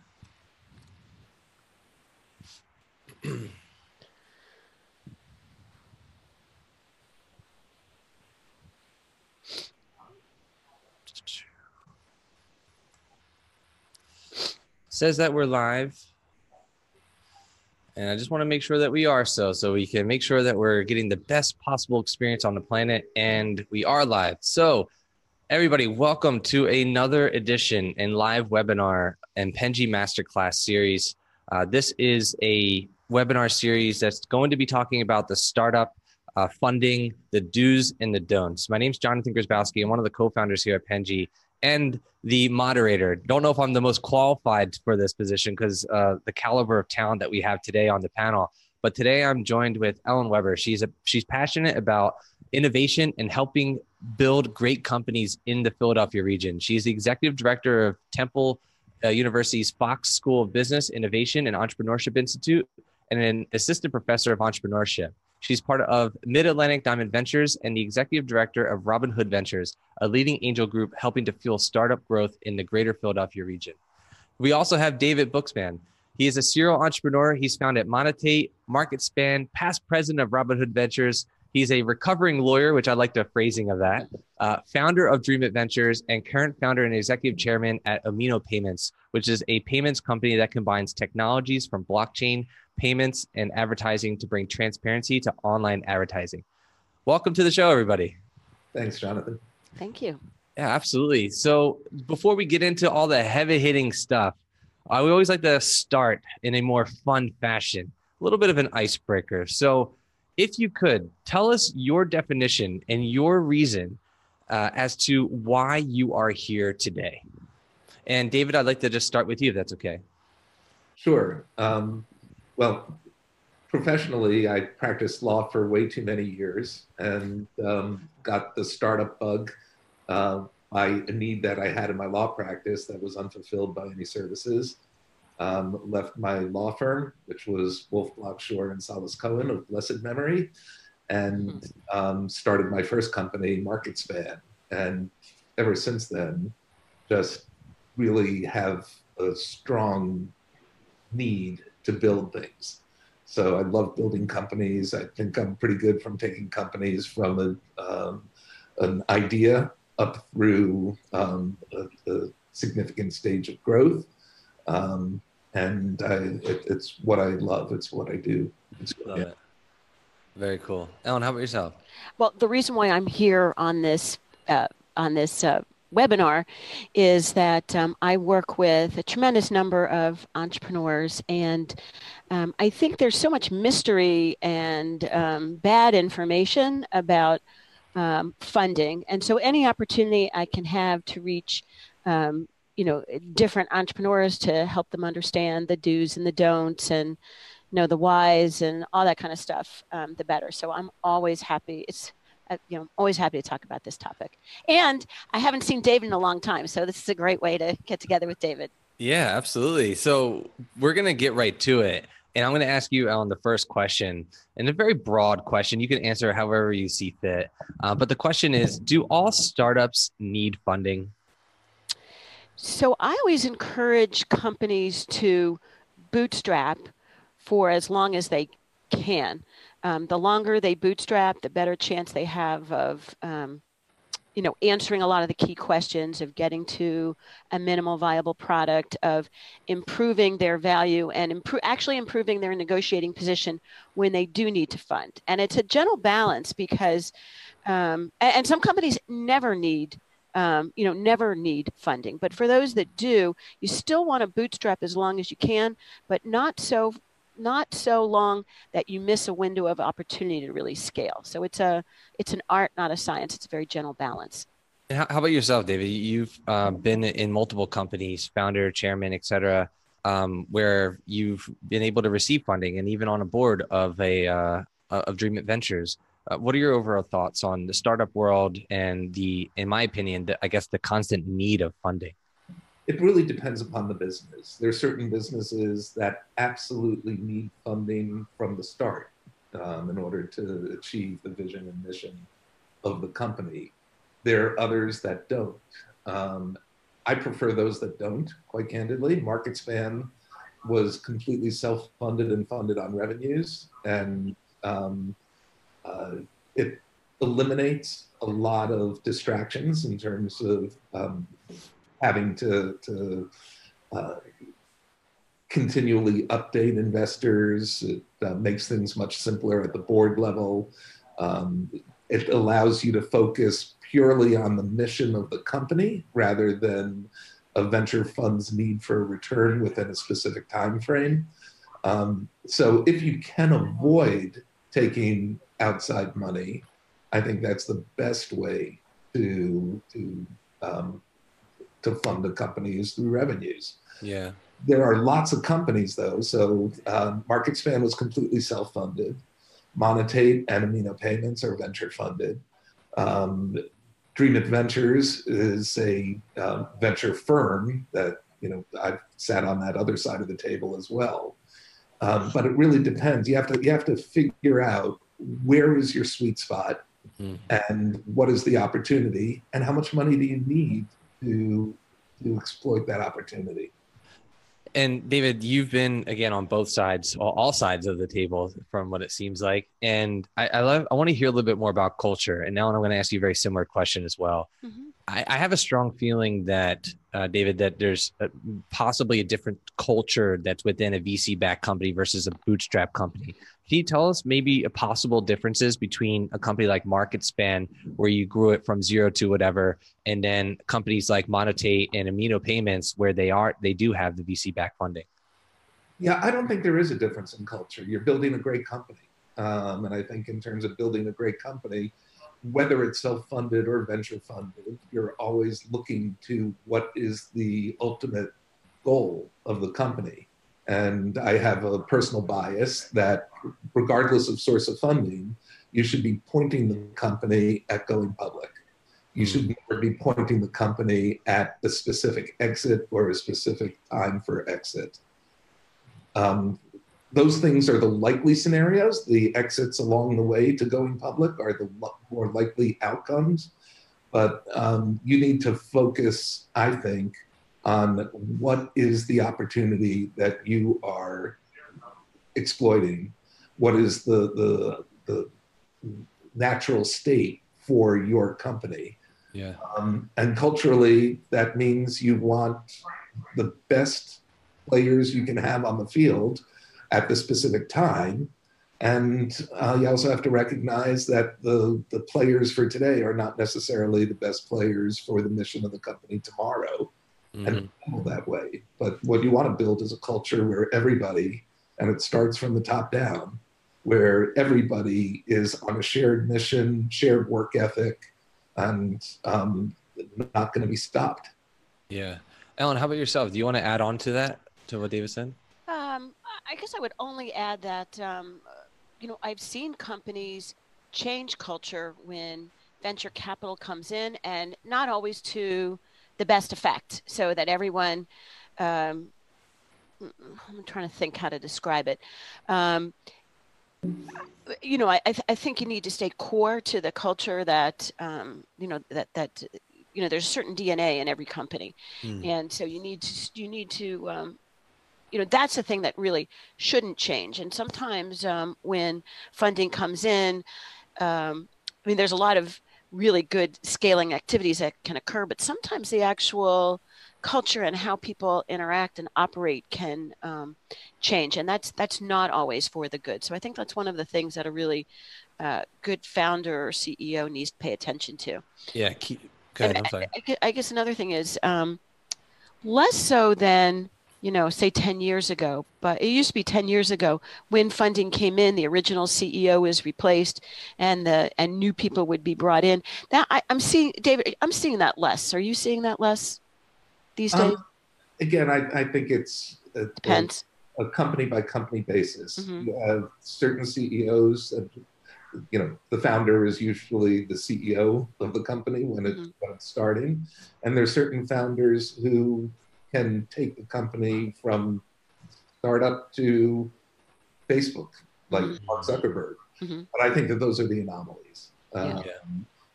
Says that we're live. And I just want to make sure that we are so, so we can make sure that we're getting the best possible experience on the planet. And we are live. So, everybody, welcome to another edition and live webinar and Penji Masterclass series. Uh, this is a webinar series that's going to be talking about the startup uh, funding, the do's and the don'ts. My name's Jonathan Grzybowski. I'm one of the co-founders here at Penji and the moderator. Don't know if I'm the most qualified for this position because uh, the caliber of talent that we have today on the panel. But today I'm joined with Ellen Weber. She's a she's passionate about innovation and helping build great companies in the Philadelphia region. She's the executive director of Temple uh, University's Fox School of Business, Innovation, and Entrepreneurship Institute, and an assistant professor of entrepreneurship. She's part of Mid Atlantic Diamond Ventures and the executive director of Robin Hood Ventures, a leading angel group helping to fuel startup growth in the greater Philadelphia region. We also have David Bookspan. He is a serial entrepreneur. He's found at Monetate, MarketSpan, past president of Robin Hood Ventures. He's a recovering lawyer, which I like the phrasing of that, uh, founder of DreamIt Ventures, and current founder and executive chairman at Amino Payments, which is a payments company that combines technologies from blockchain, payments, and advertising to bring transparency to online advertising. Welcome to the show, everybody. Thanks, Jonathan. Thank you. Yeah, absolutely. So before we get into all the heavy hitting stuff, I would always like to start in a more fun fashion, a little bit of an icebreaker. So, if you could tell us your definition and your reason uh, as to why you are here today. And David, I'd like to just start with you, if that's okay. Sure. Um, well, professionally, I practiced law for way too many years and um, got the startup bug uh, by a need that I had in my law practice that was unfulfilled by any services. Um, left my law firm, which was Wolf Block Schorr and Solis-Cohen of blessed memory, and um, started my first company, MarketSpan. And ever since then, just really have a strong need to build things. So I love building companies. I think I'm pretty good from taking companies from a, um, an idea up through um, a, a significant stage of growth. Um, and I, it, it's what I love. It's what I do. It's, Love it. Very cool. Ellen, how about yourself? Well, the reason why I'm here on this uh, on this uh, webinar is that um, I work with a tremendous number of entrepreneurs, and um, I think there's so much mystery and um, bad information about um, funding, and so any opportunity I can have to reach. Um, you know, different entrepreneurs to help them understand the do's and the don'ts, and know the whys and all that kind of stuff. Um, the better. So I'm always happy. It's uh, you know, always happy to talk about this topic. And I haven't seen David in a long time, so this is a great way to get together with David. Yeah, absolutely. So we're going to get right to it. And I'm going to ask you, Ellen, the first question, and a very broad question. You can answer however you see fit. Uh, but the question is Do all startups need funding? So I always encourage companies to bootstrap for as long as they can. Um, the longer they bootstrap, the better chance they have of, um, you know, answering a lot of the key questions of getting to a minimal viable product, of improving their value and improve, actually improving their negotiating position when they do need to fund. And it's a gentle balance because, um, and, and some companies never need um, you know, never need funding. But for those that do, you still want to bootstrap as long as you can, but not so not so long that you miss a window of opportunity to really scale. So it's a it's an art, not a science. It's a very gentle balance. How, about yourself, David? You've uh, been in multiple companies, founder, chairman, et cetera, um, where you've been able to receive funding and even on a board of a uh, of DreamIt Ventures. Uh, what are your overall thoughts on the startup world and the, in my opinion, the, I guess the constant need of funding? It really depends upon the business. There are certain businesses that absolutely need funding from the start um, in order to achieve the vision and mission of the company. There are others that don't. Um, I prefer those that don't, quite candidly. MarketSpan was completely self-funded and funded on revenues, and um, uh, it eliminates a lot of distractions in terms of um, having to, to uh, continually update investors. It uh, makes things much simpler at the board level. Um, it allows you to focus purely on the mission of the company rather than a venture fund's need for a return within a specific time frame. Um, so if you can avoid taking outside money, I think that's the best way to to um, to fund the companies through revenues. Yeah. There are lots of companies though. So um, MarketSpan was completely self-funded. Monetate and Amino Payments are venture funded. Um, DreamIt Ventures is a uh, venture firm that you know I've sat on that other side of the table as well. Um, but it really depends. You have to you have to figure out where is your sweet spot mm-hmm. and what is the opportunity and how much money do you need to to exploit that opportunity and David, you've been again on both sides, all sides of the table, from what it seems like. And I, I love, I want to hear a little bit more about culture. And now I'm going to ask you a very similar question as well. Mm-hmm. I, I, have a strong feeling that, uh, David, that there's a, possibly a different culture that's within a VC-backed company versus a bootstrap company. Can you tell us maybe a possible differences between a company like MarketSpan, where you grew it from zero to whatever, and then companies like Monetate and Amino Payments, where they are they do have the VC back funding? Yeah, I don't think there is a difference in culture. You're building a great company, um, and I think in terms of building a great company, whether it's self-funded or venture funded, you're always looking to what is the ultimate goal of the company. And I have a personal bias that, regardless of source of funding, you should be pointing the company at going public. You hmm. should never be pointing the company at a specific exit or a specific time for exit. Um, those things are the likely scenarios. The exits along the way to going public are the more likely outcomes. But um, you need to focus, I think, on what is the opportunity that you are exploiting, what is the, the, the natural state for your company. Yeah. Um, and culturally, that means you want the best players you can have on the field at the specific time. And uh, you also have to recognize that the, the players for today are not necessarily the best players for the mission of the company tomorrow mm-hmm. and that way. But what you want to build is a culture where everybody, and it starts from the top down, where everybody is on a shared mission, shared work ethic, and um, not going to be stopped. Yeah. Ellen, how about yourself? Do you want to add on to that, to what David said? Um, I guess I would only add that, um, you know, I've seen companies change culture when venture capital comes in and not always to the best effect so that everyone um, i'm trying to think how to describe it. Um, you know I, I, th- I, think you need to stay core to the culture that um, you know that that you know there's a certain dna in every company. Mm. and so you need to you need to um, you know that's the thing that really shouldn't change. And sometimes um, when funding comes in um, i mean there's a lot of really good scaling activities that can occur, but sometimes the actual culture and how people interact and operate can um, change, and that's that's not always for the good. So I think that's one of the things that a really uh, good founder or CEO needs to pay attention to. Yeah, keep, ahead, I, I, I, guess another thing is um, less so than you know, say 10 years ago, but it used to be 10 years ago when funding came in, the original CEO was replaced and the, and new people would be brought in. That I, am seeing, David, I'm seeing that less. Are you seeing that less these um, days? Um, again, I, I think it's a, Depends. A, a company by company basis. Mm-hmm. You have certain CEOs that you know the founder is usually the CEO of the company when it's, mm-hmm. when it's starting, and there's certain founders who can take the company from startup to Facebook, like mm-hmm. Mark Zuckerberg. Mm-hmm. But I think that those are the anomalies. Um.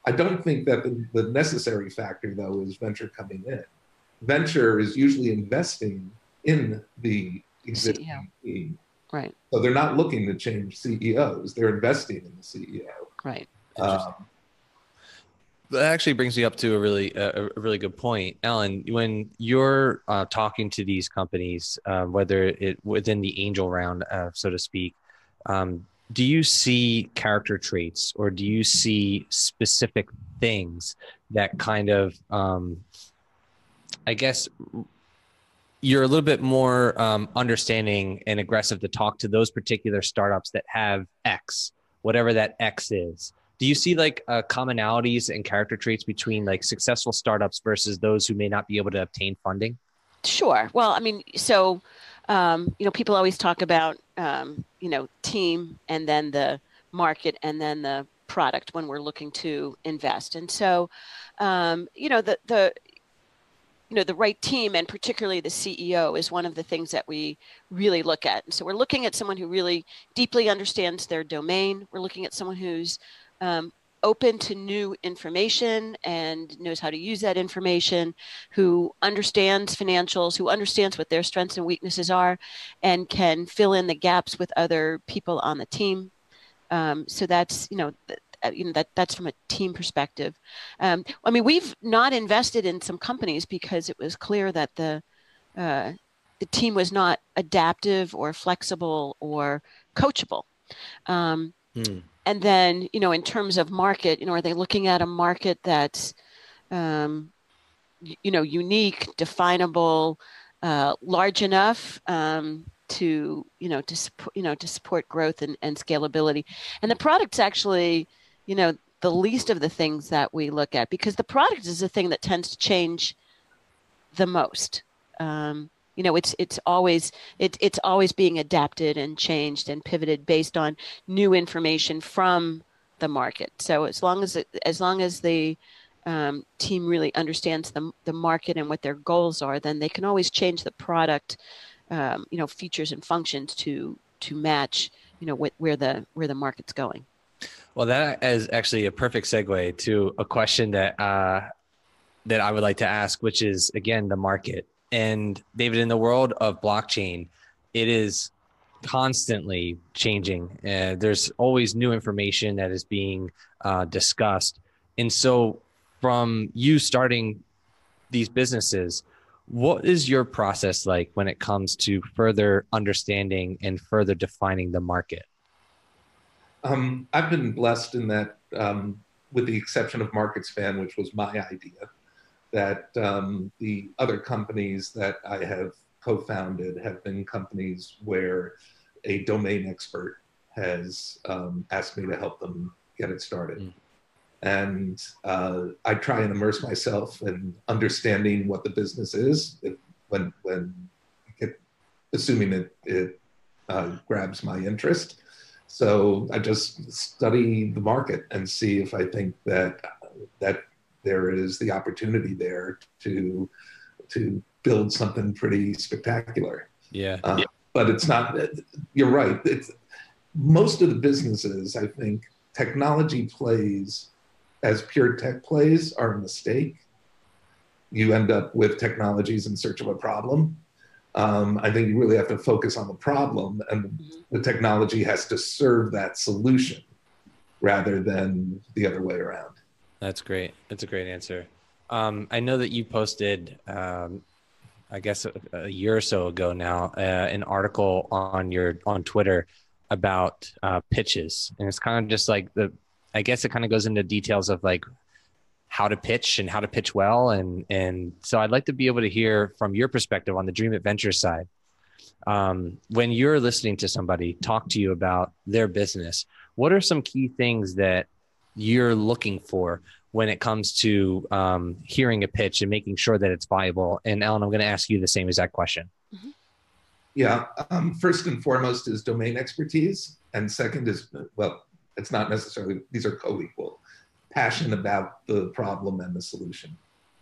I don't think that the, the necessary factor, though, is venture coming in. Venture is usually investing in the existing CEO. team. Right. So they're not looking to change CEOs; they're investing in the CEO. Right. Um, that actually brings me up to a really a, really good point, Ellen. When you're uh, talking to these companies, uh, whether it within the angel round, uh, so to speak, um, do you see character traits or do you see specific things that kind of um, i guess you're a little bit more um, understanding and aggressive to talk to those particular startups that have x whatever that x is do you see like uh, commonalities and character traits between like successful startups versus those who may not be able to obtain funding sure well i mean so um, you know, people always talk about, um, you know, team and then the market and then the product when we're looking to invest. And so, um, you know, the, the, you know, the right team and particularly the CEO is one of the things that we really look at. And so we're looking at someone who really deeply understands their domain. We're looking at someone who's um, open to new information and knows how to use that information, who understands financials, who understands what their strengths and weaknesses are, and can fill in the gaps with other people on the team. Um, so that's you know. Uh, you know that that's from a team perspective. Um, I mean, we've not invested in some companies because it was clear that the uh, the team was not adaptive or flexible or coachable. Um, hmm and then you know in terms of market you know are they looking at a market that's um, you know unique definable uh, large enough um, to you know to support you know to support growth and, and scalability? And the product's actually you know the least of the things that we look at because the product is the thing that tends to change the most. Um, you know it's it's always it, it's always being adapted and changed and pivoted based on new information from the market so as long as it, as long as the um, team really understands the, the market and what their goals are then they can always change the product um, you know features and functions to to match you know what, where the where the market's going well that is actually a perfect segue to a question that uh, that I would like to ask, which is again the market. And David, in the world of blockchain, it is constantly changing. Uh, there's always new information that is being uh, discussed. And so, from you starting these businesses, what is your process like when it comes to further understanding and further defining the market? Um, I've been blessed in that, um, with the exception of MarketSpan, which was my idea, that um, the other companies that I have co-founded have been companies where a domain expert has um, asked me to help them get it started. Mm. And uh, I try and immerse myself in understanding what the business is if, when when it, assuming it it uh, grabs my interest. So I just study the market and see if I think that that there is the opportunity there to to build something pretty spectacular. Yeah. Uh, yeah. But it's not. You're right. It's most of the businesses. I think technology plays as pure tech plays are a mistake. You end up with technologies in search of a problem. Um, I think you really have to focus on the problem, and mm-hmm. the technology has to serve that solution rather than the other way around. That's great. That's a great answer. Um, I know that you posted, um, I guess, a, a, year or so ago now, uh, an article on your on Twitter about uh, pitches, and it's kind of just like the. I guess it kind of goes into details of like how to pitch and how to pitch well, and and so I'd like to be able to hear from your perspective on the DreamIt Venture side. Um, when you're listening to somebody talk to you about their business, what are some key things that you're looking for when it comes to um, hearing a pitch and making sure that it's viable? And Ellen, I'm going to ask you the same exact question. Mm-hmm. Yeah. Um, first and foremost is domain expertise. And second is, well, it's not necessarily these are co-equal. Passion about the problem and the solution.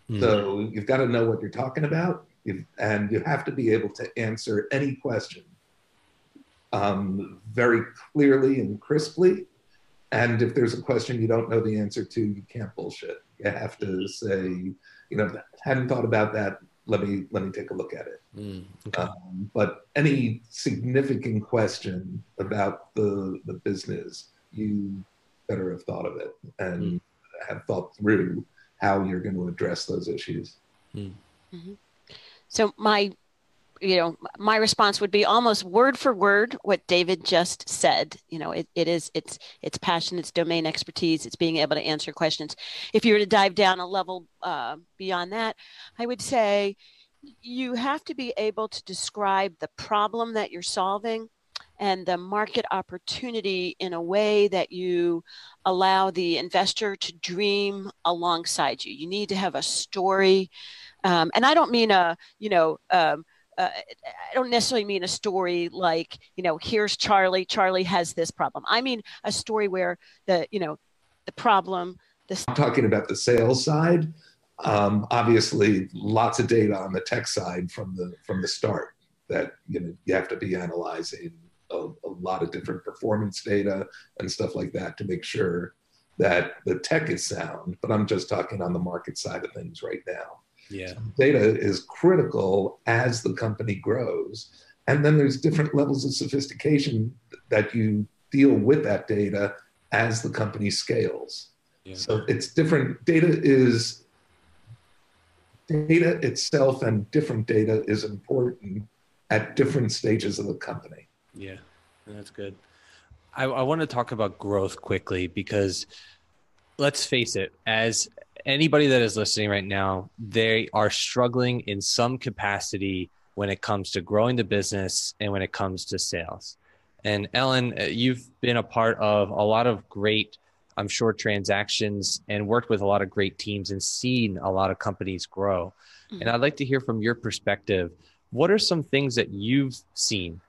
Mm-hmm. So you've got to know what you're talking about, and you have to be able to answer any question um, very clearly and crisply. And if there's a question you don't know the answer to, you can't bullshit. You have to say, you know, hadn't thought about that. Let me let me take a look at it. Mm, okay. um, but any significant question about the the business, you better have thought of it and mm. have thought through how you're going to address those issues. Mm. Mm-hmm. So my you know my response would be almost word for word what david just said. You know it, it is it's it's passion it's domain expertise it's being able to answer questions. If you were to dive down a level uh, beyond that i would say you have to be able to describe the problem that you're solving and the market opportunity in a way that you allow the investor to dream alongside you. You need to have a story um, and i don't mean a you know um, uh, I don't necessarily mean a story like, you know, here's Charlie, Charlie has this problem. I mean a story where the, you know, the problem. The... I'm talking about the sales side. Um, obviously, lots of data on the tech side from the from the start that you know you have to be analyzing a, a lot of different performance data and stuff like that to make sure that the tech is sound. But I'm just talking on the market side of things right now. Yeah. So data is critical as the company grows. And then there's different levels of sophistication that you deal with that data as the company scales. Yeah. So it's different. Data is data itself and different data is important at different stages of the company. Yeah, that's good. I, I want to talk about growth quickly because let's face it, as anybody that is listening right now, they are struggling in some capacity when it comes to growing the business and when it comes to sales. And Ellen, uh, you've been a part of a lot of great, I'm sure, transactions and worked with a lot of great teams and seen a lot of companies grow. Mm-hmm. And I'd like to hear from your perspective what are some things that you've seen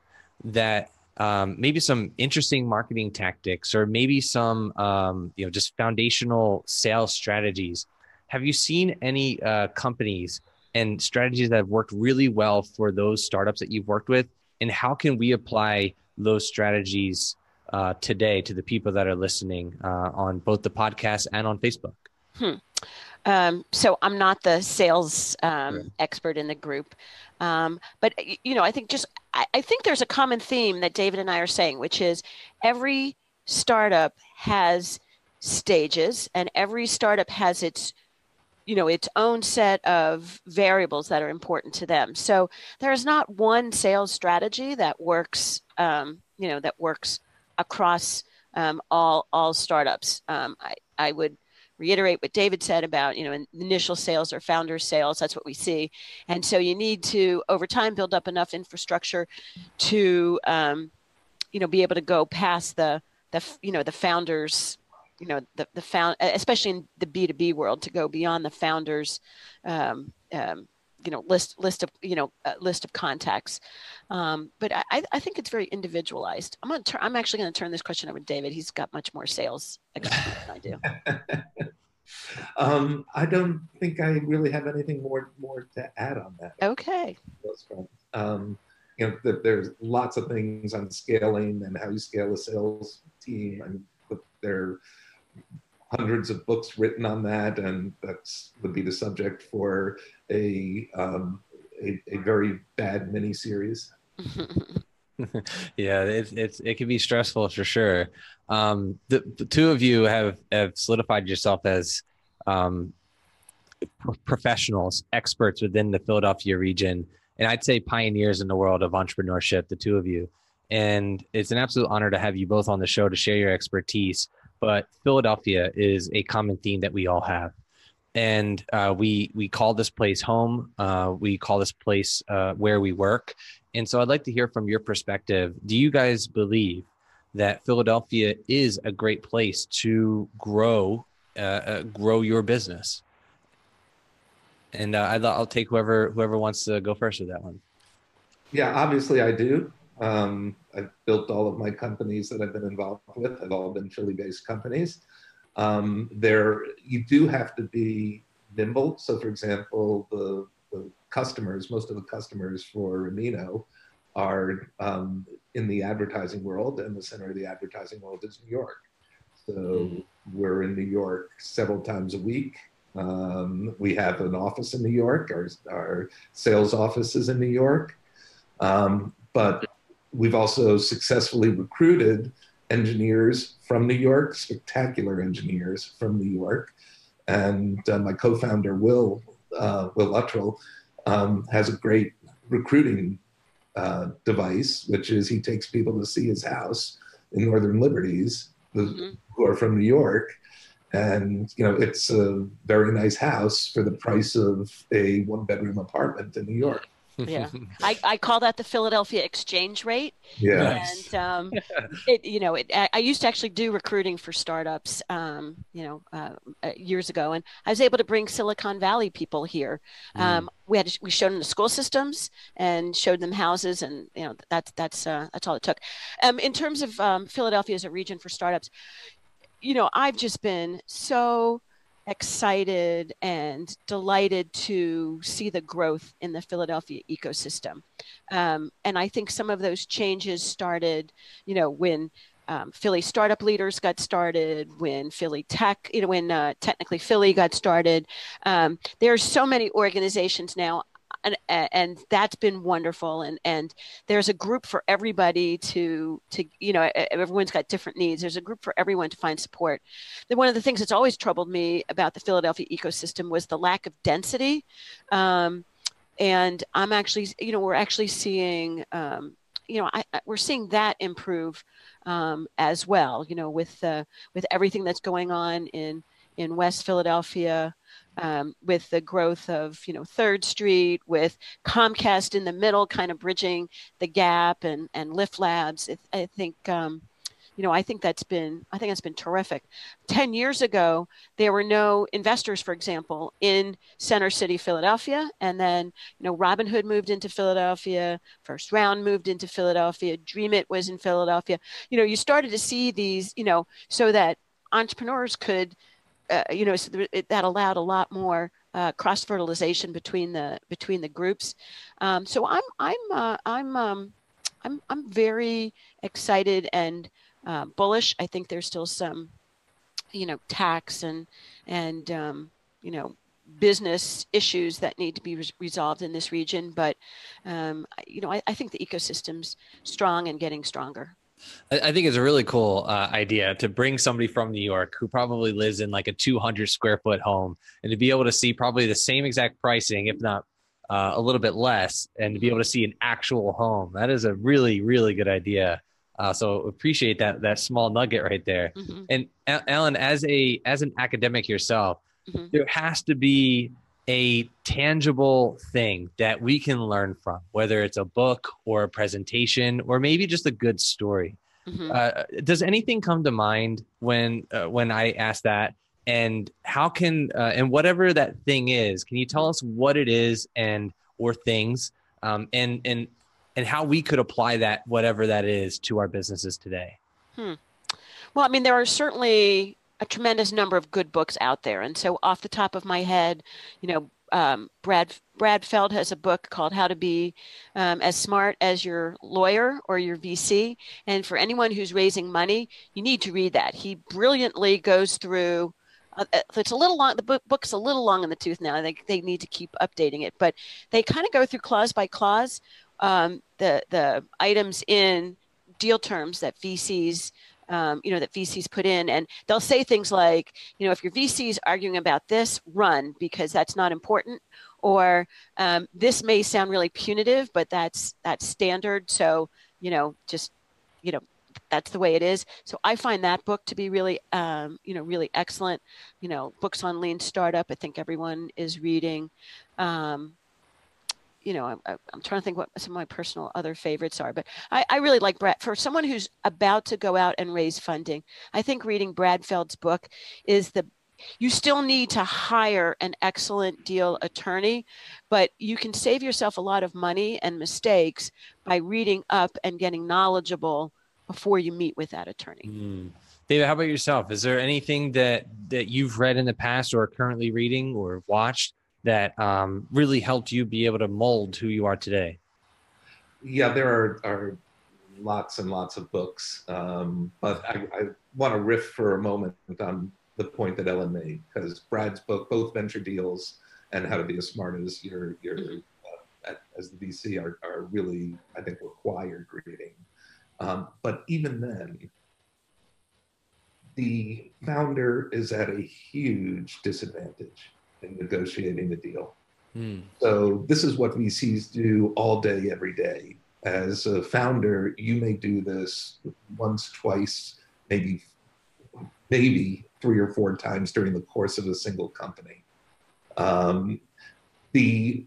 that um, maybe some interesting marketing tactics or maybe some um, you know just foundational sales strategies. Have you seen any uh, companies and strategies that have worked really well for those startups that you've worked with? And how can we apply those strategies uh, today to the people that are listening uh, on both the podcast and on facebook? Hmm. um, so i'm not the sales um, expert in the group um, but you know, I think just I, I think there's a common theme that David and I are saying, which is every startup has stages, and every startup has its you know its own set of variables that are important to them. So there's not one sales strategy that works um, you know that works across um, all all startups. Um, I, I would reiterate what David said about, you know, initial sales or founder sales. That's what we see. And so you need to, over time, build up enough infrastructure to, um, you know, be able to go past the, the, you know, the founders, you know, the, the found, especially in the B2B world to go beyond the founders, um, um, you know list list of you know uh, list of contacts um, but I, I think it's very individualized i'm going to i'm actually going to turn this question over to david he's got much more sales experience than i do um, I don't think I really have anything more more to add on that. Okay. Um, you know, there's lots of things on scaling and how you scale a sales team, and there are hundreds of books written on that, and that's would be the subject for a um, a, a very bad mini series. yeah, it, it's it can be stressful for sure. Um, the, the two of you have have solidified yourself as um, professionals, experts within the Philadelphia region, and I'd say pioneers in the world of entrepreneurship. The two of you, and it's an absolute honor to have you both on the show to share your expertise. But Philadelphia is a common theme that we all have and uh, we we call this place home. Uh, we call this place uh, where we work. And so, I'd like to hear from your perspective. Do you guys believe that Philadelphia is a great place to grow uh, uh, grow your business? And uh, I'll take whoever whoever wants to go first with that one. Yeah, obviously I do. Um, I've built all of my companies that I've been involved with have all been Philly-based companies. Um, there, you do have to be nimble. So, for example, the customers, most of the customers for Amino are um, in the advertising world, and the center of the advertising world is New York. So mm. we're in New York several times a week. Um, we have an office in New York. Our, our sales office is in New York. Um, but we've also successfully recruited engineers from New York, spectacular engineers from New York. And uh, my co-founder, Will, uh, Will Luttrell, um, has a great recruiting uh, device, which is he takes people to see his house in Northern Liberties, mm-hmm. who are from New York, and you know it's a very nice house for the price of a one bedroom apartment in New York yeah. I, I call that the philadelphia exchange rate. Yeah. And um, it you know it, I, used to actually do recruiting for startups um, you know uh, uh, years ago. And i was able to bring silicon valley people here. Mm. um, we had we showed them the school systems and showed them houses and you know that's that's uh, that's all it took. Um, in terms of um, philadelphia as a region for startups you know i've just been so excited and delighted to see the growth in the Philadelphia ecosystem. Um, and I think some of those changes started, you know, when um, Philly startup leaders got started, when Philly Tech, you know, when uh, technically Philly got started. Um, there are so many organizations now and and that's been wonderful and and there's a group for everybody to to you know everyone's got different needs. There's a group for everyone to find support. Then one of the things that's always troubled me about the philadelphia ecosystem was the lack of density. Um, and i'm actually you know we're actually seeing um, you know I, I, we're seeing that improve um, as well you know with uh, with everything that's going on in in west philadelphia um, with the growth of you know Third Street, with Comcast in the middle, kind of bridging the gap, and and Lift Labs. It, I think. Um, you know, I think that's been I think that's been terrific. Ten years ago, there were no investors, for example, in Center City, Philadelphia, and then you know Robin Hood moved into Philadelphia, First Round moved into Philadelphia, DreamIt was in Philadelphia. You know, you started to see these, you know, so that entrepreneurs could uh, you know, so it, that allowed a lot more uh, cross fertilization between the between the groups. Um, so I'm I'm uh, I'm um, I'm I'm very excited and uh, bullish. I think there's still some, you know, tax and and um, you know business issues that need to be re- resolved in this region. But um, you know, I, I think the ecosystem's strong and getting stronger. I think it's a really cool uh, idea to bring somebody from New York who probably lives in like a 200 square foot home and to be able to see probably the same exact pricing, if not uh, a little bit less, and to be able to see an actual home. That is a really, really good idea. Uh, so appreciate that that small nugget right there. Mm-hmm. And Ellen, as a as an academic yourself, mm-hmm. there has to be a tangible thing that we can learn from, whether it's a book or a presentation or maybe just a good story. Mm-hmm. Uh, does anything come to mind when uh, when I ask that? And how can uh, and whatever that thing is, can you tell us what it is and or things um, and and and how we could apply that whatever that is to our businesses today? Hmm. Well, I mean, there are certainly a tremendous number of good books out there. And so, off the top of my head, you know, um, Brad Brad Feld has a book called How to Be um, as Smart as Your Lawyer or Your VC. And for anyone who's raising money, you need to read that. He brilliantly goes through. Uh, uh it's a little long. The book, book's a little long in the tooth now. They they need to keep updating it, but they kind of go through clause by clause um, the the items in deal terms that VCs um, you know, that VCs put in. And they'll say things like, you know, if your VC is arguing about this, run because that's not important. Or um, this may sound really punitive, but that's that's standard. So you know, just you know, that's the way it is. So I find that book to be really, um, you know, really excellent. You know, books on lean startup. I think everyone is reading. Um, you know, I'm, I'm trying to think what some of my personal other favorites are, but I, I really like Brad. For someone who's about to go out and raise funding, I think reading Brad Feld's book is the you still need to hire an excellent deal attorney, but you can save yourself a lot of money and mistakes by reading up and getting knowledgeable before you meet with that attorney. Mm. David, how about yourself? Is there anything that that you've read in the past or are currently reading or watched that um, really helped you be able to mold who you are today? Yeah, there are, are lots and lots of books, um, but I, I want to riff for a moment on the point that Ellen made because Brad's book, both Venture Deals and How to Be as Smart as Your Your uh, as the VC, are, are really I think required reading. Um, but even then, the founder is at a huge disadvantage in negotiating the deal. Hmm. So this is what VCs do all day, every day. As a founder, you may do this once, twice, maybe, maybe three or four times during the course of a single company. Um, the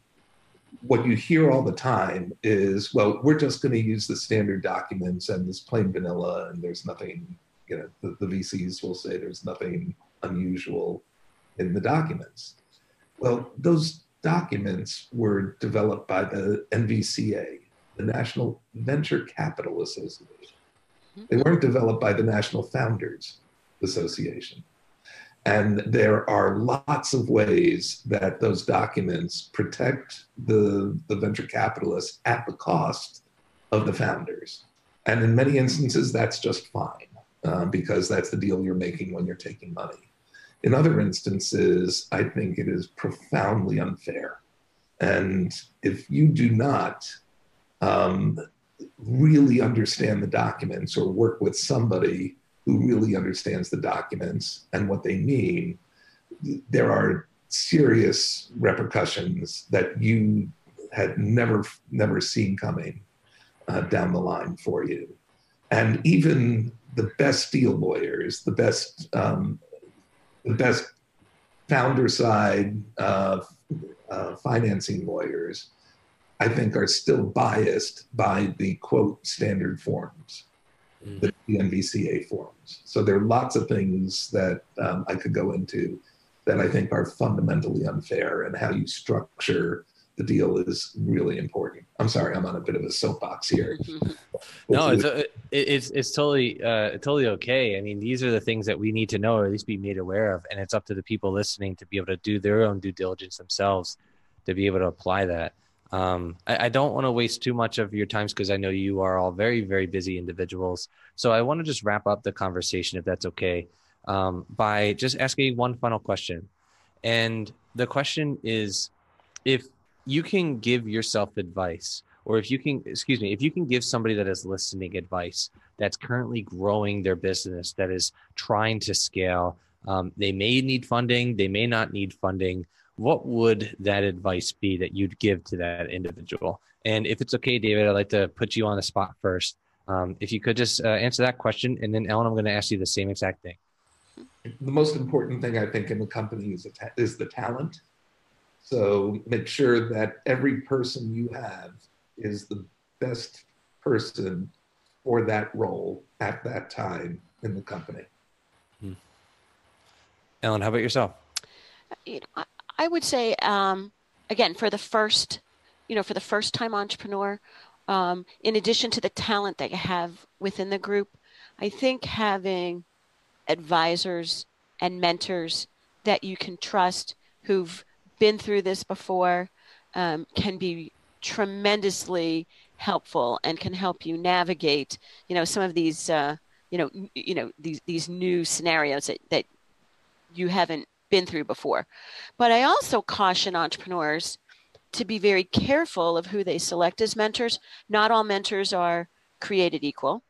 what you hear all the time is, well, we're just going to use the standard documents and this plain vanilla, and there's nothing, you know, the, the VCs will say there's nothing unusual in the documents. Well, those documents were developed by the NVCA, the National Venture Capital Association. They weren't developed by the National Founders Association. And there are lots of ways that those documents protect the, the venture capitalists at the cost of the founders. And in many instances, that's just fine uh, because that's the deal you're making when you're taking money. In other instances, I think it is profoundly unfair. And if you do not um, really understand the documents or work with somebody who really understands the documents and what they mean, there are serious repercussions that you had never never seen coming uh, down the line for you. And even the best deal lawyers, the best um, the best founder side uh, uh, financing lawyers, I think, are still biased by the quote standard forms the NVCA forms. So there are lots of things that um, I could go into that I think are fundamentally unfair, and how you structure the deal is really important. I'm sorry, I'm on a bit of a soapbox here. no, it's uh, it's it's totally uh, totally okay. I mean, these are the things that we need to know, or at least be made aware of, and it's up to the people listening to be able to do their own due diligence themselves to be able to apply that. Um, I, I, don't want to waste too much of your times because I know you are all very, very busy individuals. So I want to just wrap up the conversation, if that's okay, um, by just asking one final question. And the question is if you can give yourself advice, or if you can, excuse me, if you can give somebody that is listening advice that's currently growing their business, that is trying to scale, um, they may need funding, they may not need funding what would that advice be that you'd give to that individual? And if it's okay, David, I'd like to put you on the spot first. Um, if you could just uh, answer that question, and then Ellen, I'm going to ask you the same exact thing. The most important thing I think in the company is, ta- is the talent. So make sure that every person you have is the best person for that role at that time in the company. Hmm. Ellen, how about yourself? You know, I would say, um, again, for the first, you know, for the first time entrepreneur, um, in addition to the talent that you have within the group, I think having advisors and mentors that you can trust who've been through this before um, can be tremendously helpful and can help you navigate, you know, some of these, uh, you know, you know, these these new scenarios that, that you haven't been through before. But I also caution entrepreneurs to be very careful of who they select as mentors. Not all mentors are created equal.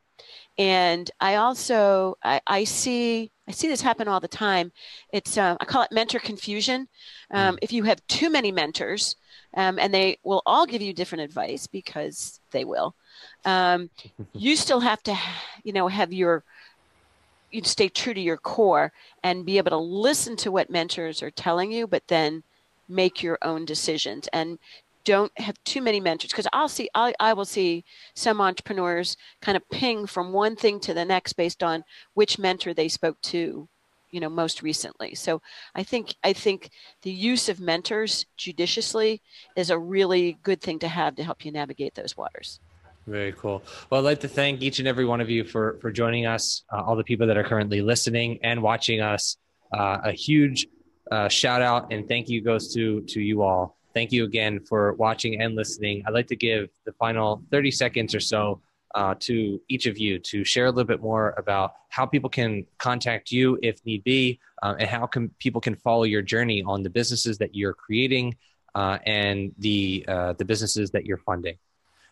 And I also I, I see I see this happen all the time. It's um, I call it mentor confusion. Um, mm. If you have too many mentors, um, and they will all give you different advice because they will, um, you still have to, you know, have your you stay true to your core and be able to listen to what mentors are telling you, but then make your own decisions and don't have too many mentors because I'll see I, I will see some entrepreneurs kind of ping from one thing to the next based on which mentor they spoke to you know most recently. So i think i think the use of mentors judiciously is a really good thing to have to help you navigate those waters. Very cool. Well i'd like to thank each and every one of you for for joining us uh, all the people that are currently listening and watching us. Uh, a huge uh, shout out and thank you goes to to you all thank you again for watching and listening i'd like to give the final 30 seconds or so uh, to each of you to share a little bit more about how people can contact you if need be, uh, and how can people can follow your journey on the businesses that you're creating uh, and the uh, the businesses that you're funding.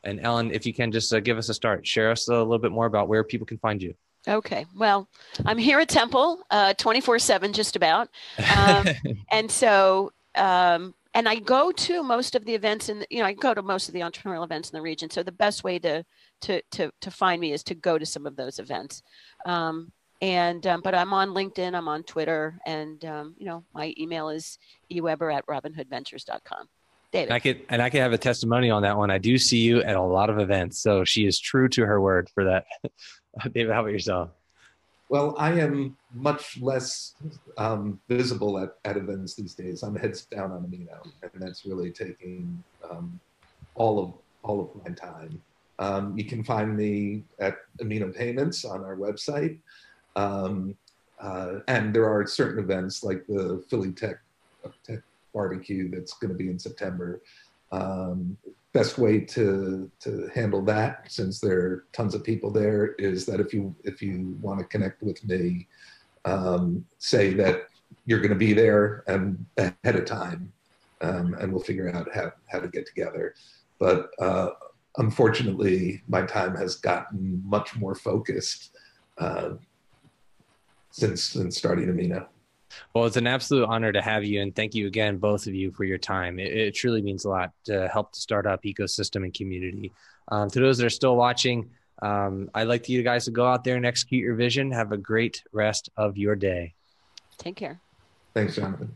And Ellen, if you can just uh, give us a start, share us a little bit more about where people can find you. Okay. Well, I'm here at Temple uh, 24 7, just about. Um, and so um, and I go to most of the events and you know I go to most of the entrepreneurial events in the region. So the best way to to to to find me is to go to some of those events. Um, and um, but I'm on LinkedIn, I'm on Twitter, and um, you know my email is eweber at robinhoodventures.com. David. And I could and I could have a testimony on that one. I do see you at a lot of events, so she is true to her word for that. David, how about yourself? Well, I am much less um, visible at, at events these days. I'm heads down on Amino, and that's really taking um, all of all of my time. Um, you can find me at Amino Payments on our website, um, uh, and there are certain events like the Philly Tech, Tech Barbecue that's going to be in September. Best way to to handle that since there are tons of people there is that if you if you want to connect with me um, say that you're going to be there and ahead of time um, and we'll figure out how, how to get together. But uh, unfortunately my time has gotten much more focused uh, since since starting amino well, it's an absolute honor to have you, and thank you again, both of you, for your time. It, it truly means a lot to help the startup ecosystem and community. Um, to those that are still watching, um, I'd like you guys to go out there and execute your vision. Have a great rest of your day. Take care. Thanks, Jonathan.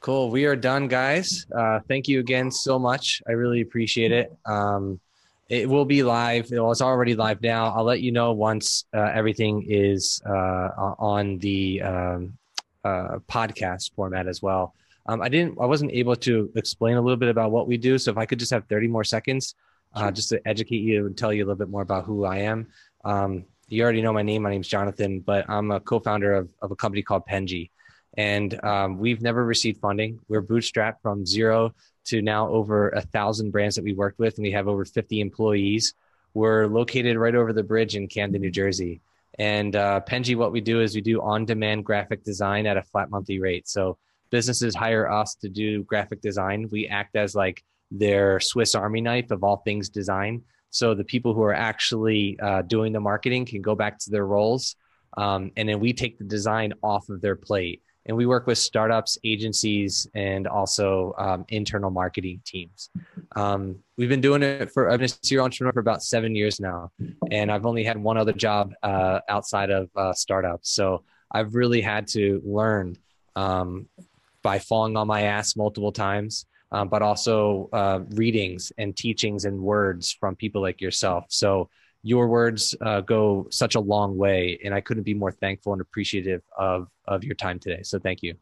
Cool. We are done, guys. Uh, thank you again so much. I really appreciate it. Um, it will be live. Well, it's already live now. I'll let you know once uh, everything is uh, on the um, uh, podcast format as well. Um, I didn't. I wasn't able to explain a little bit about what we do. So if I could just have 30 more seconds, uh, sure. just to educate you and tell you a little bit more about who I am. Um, you already know my name. My name's Jonathan, but I'm a co-founder of, of a company called Penji, and um, we've never received funding. We're bootstrapped from zero to now over a thousand brands that we worked with, and we have over 50 employees. We're located right over the bridge in Camden, New Jersey. And uh, Penji, what we do is we do on-demand graphic design at a flat monthly rate. So businesses hire us to do graphic design. We act as like their Swiss Army knife of all things design. So the people who are actually uh, doing the marketing can go back to their roles, um, and then we take the design off of their plate and we work with startups, agencies, and also um, internal marketing teams. Um, we've been doing it for I've been a serial entrepreneur for about seven years now, and I've only had one other job uh, outside of uh, startups. So I've really had to learn um, by falling on my ass multiple times, um, but also uh, readings and teachings and words from people like yourself. So your words uh, go such a long way, and I couldn't be more thankful and appreciative of of your time today. So thank you.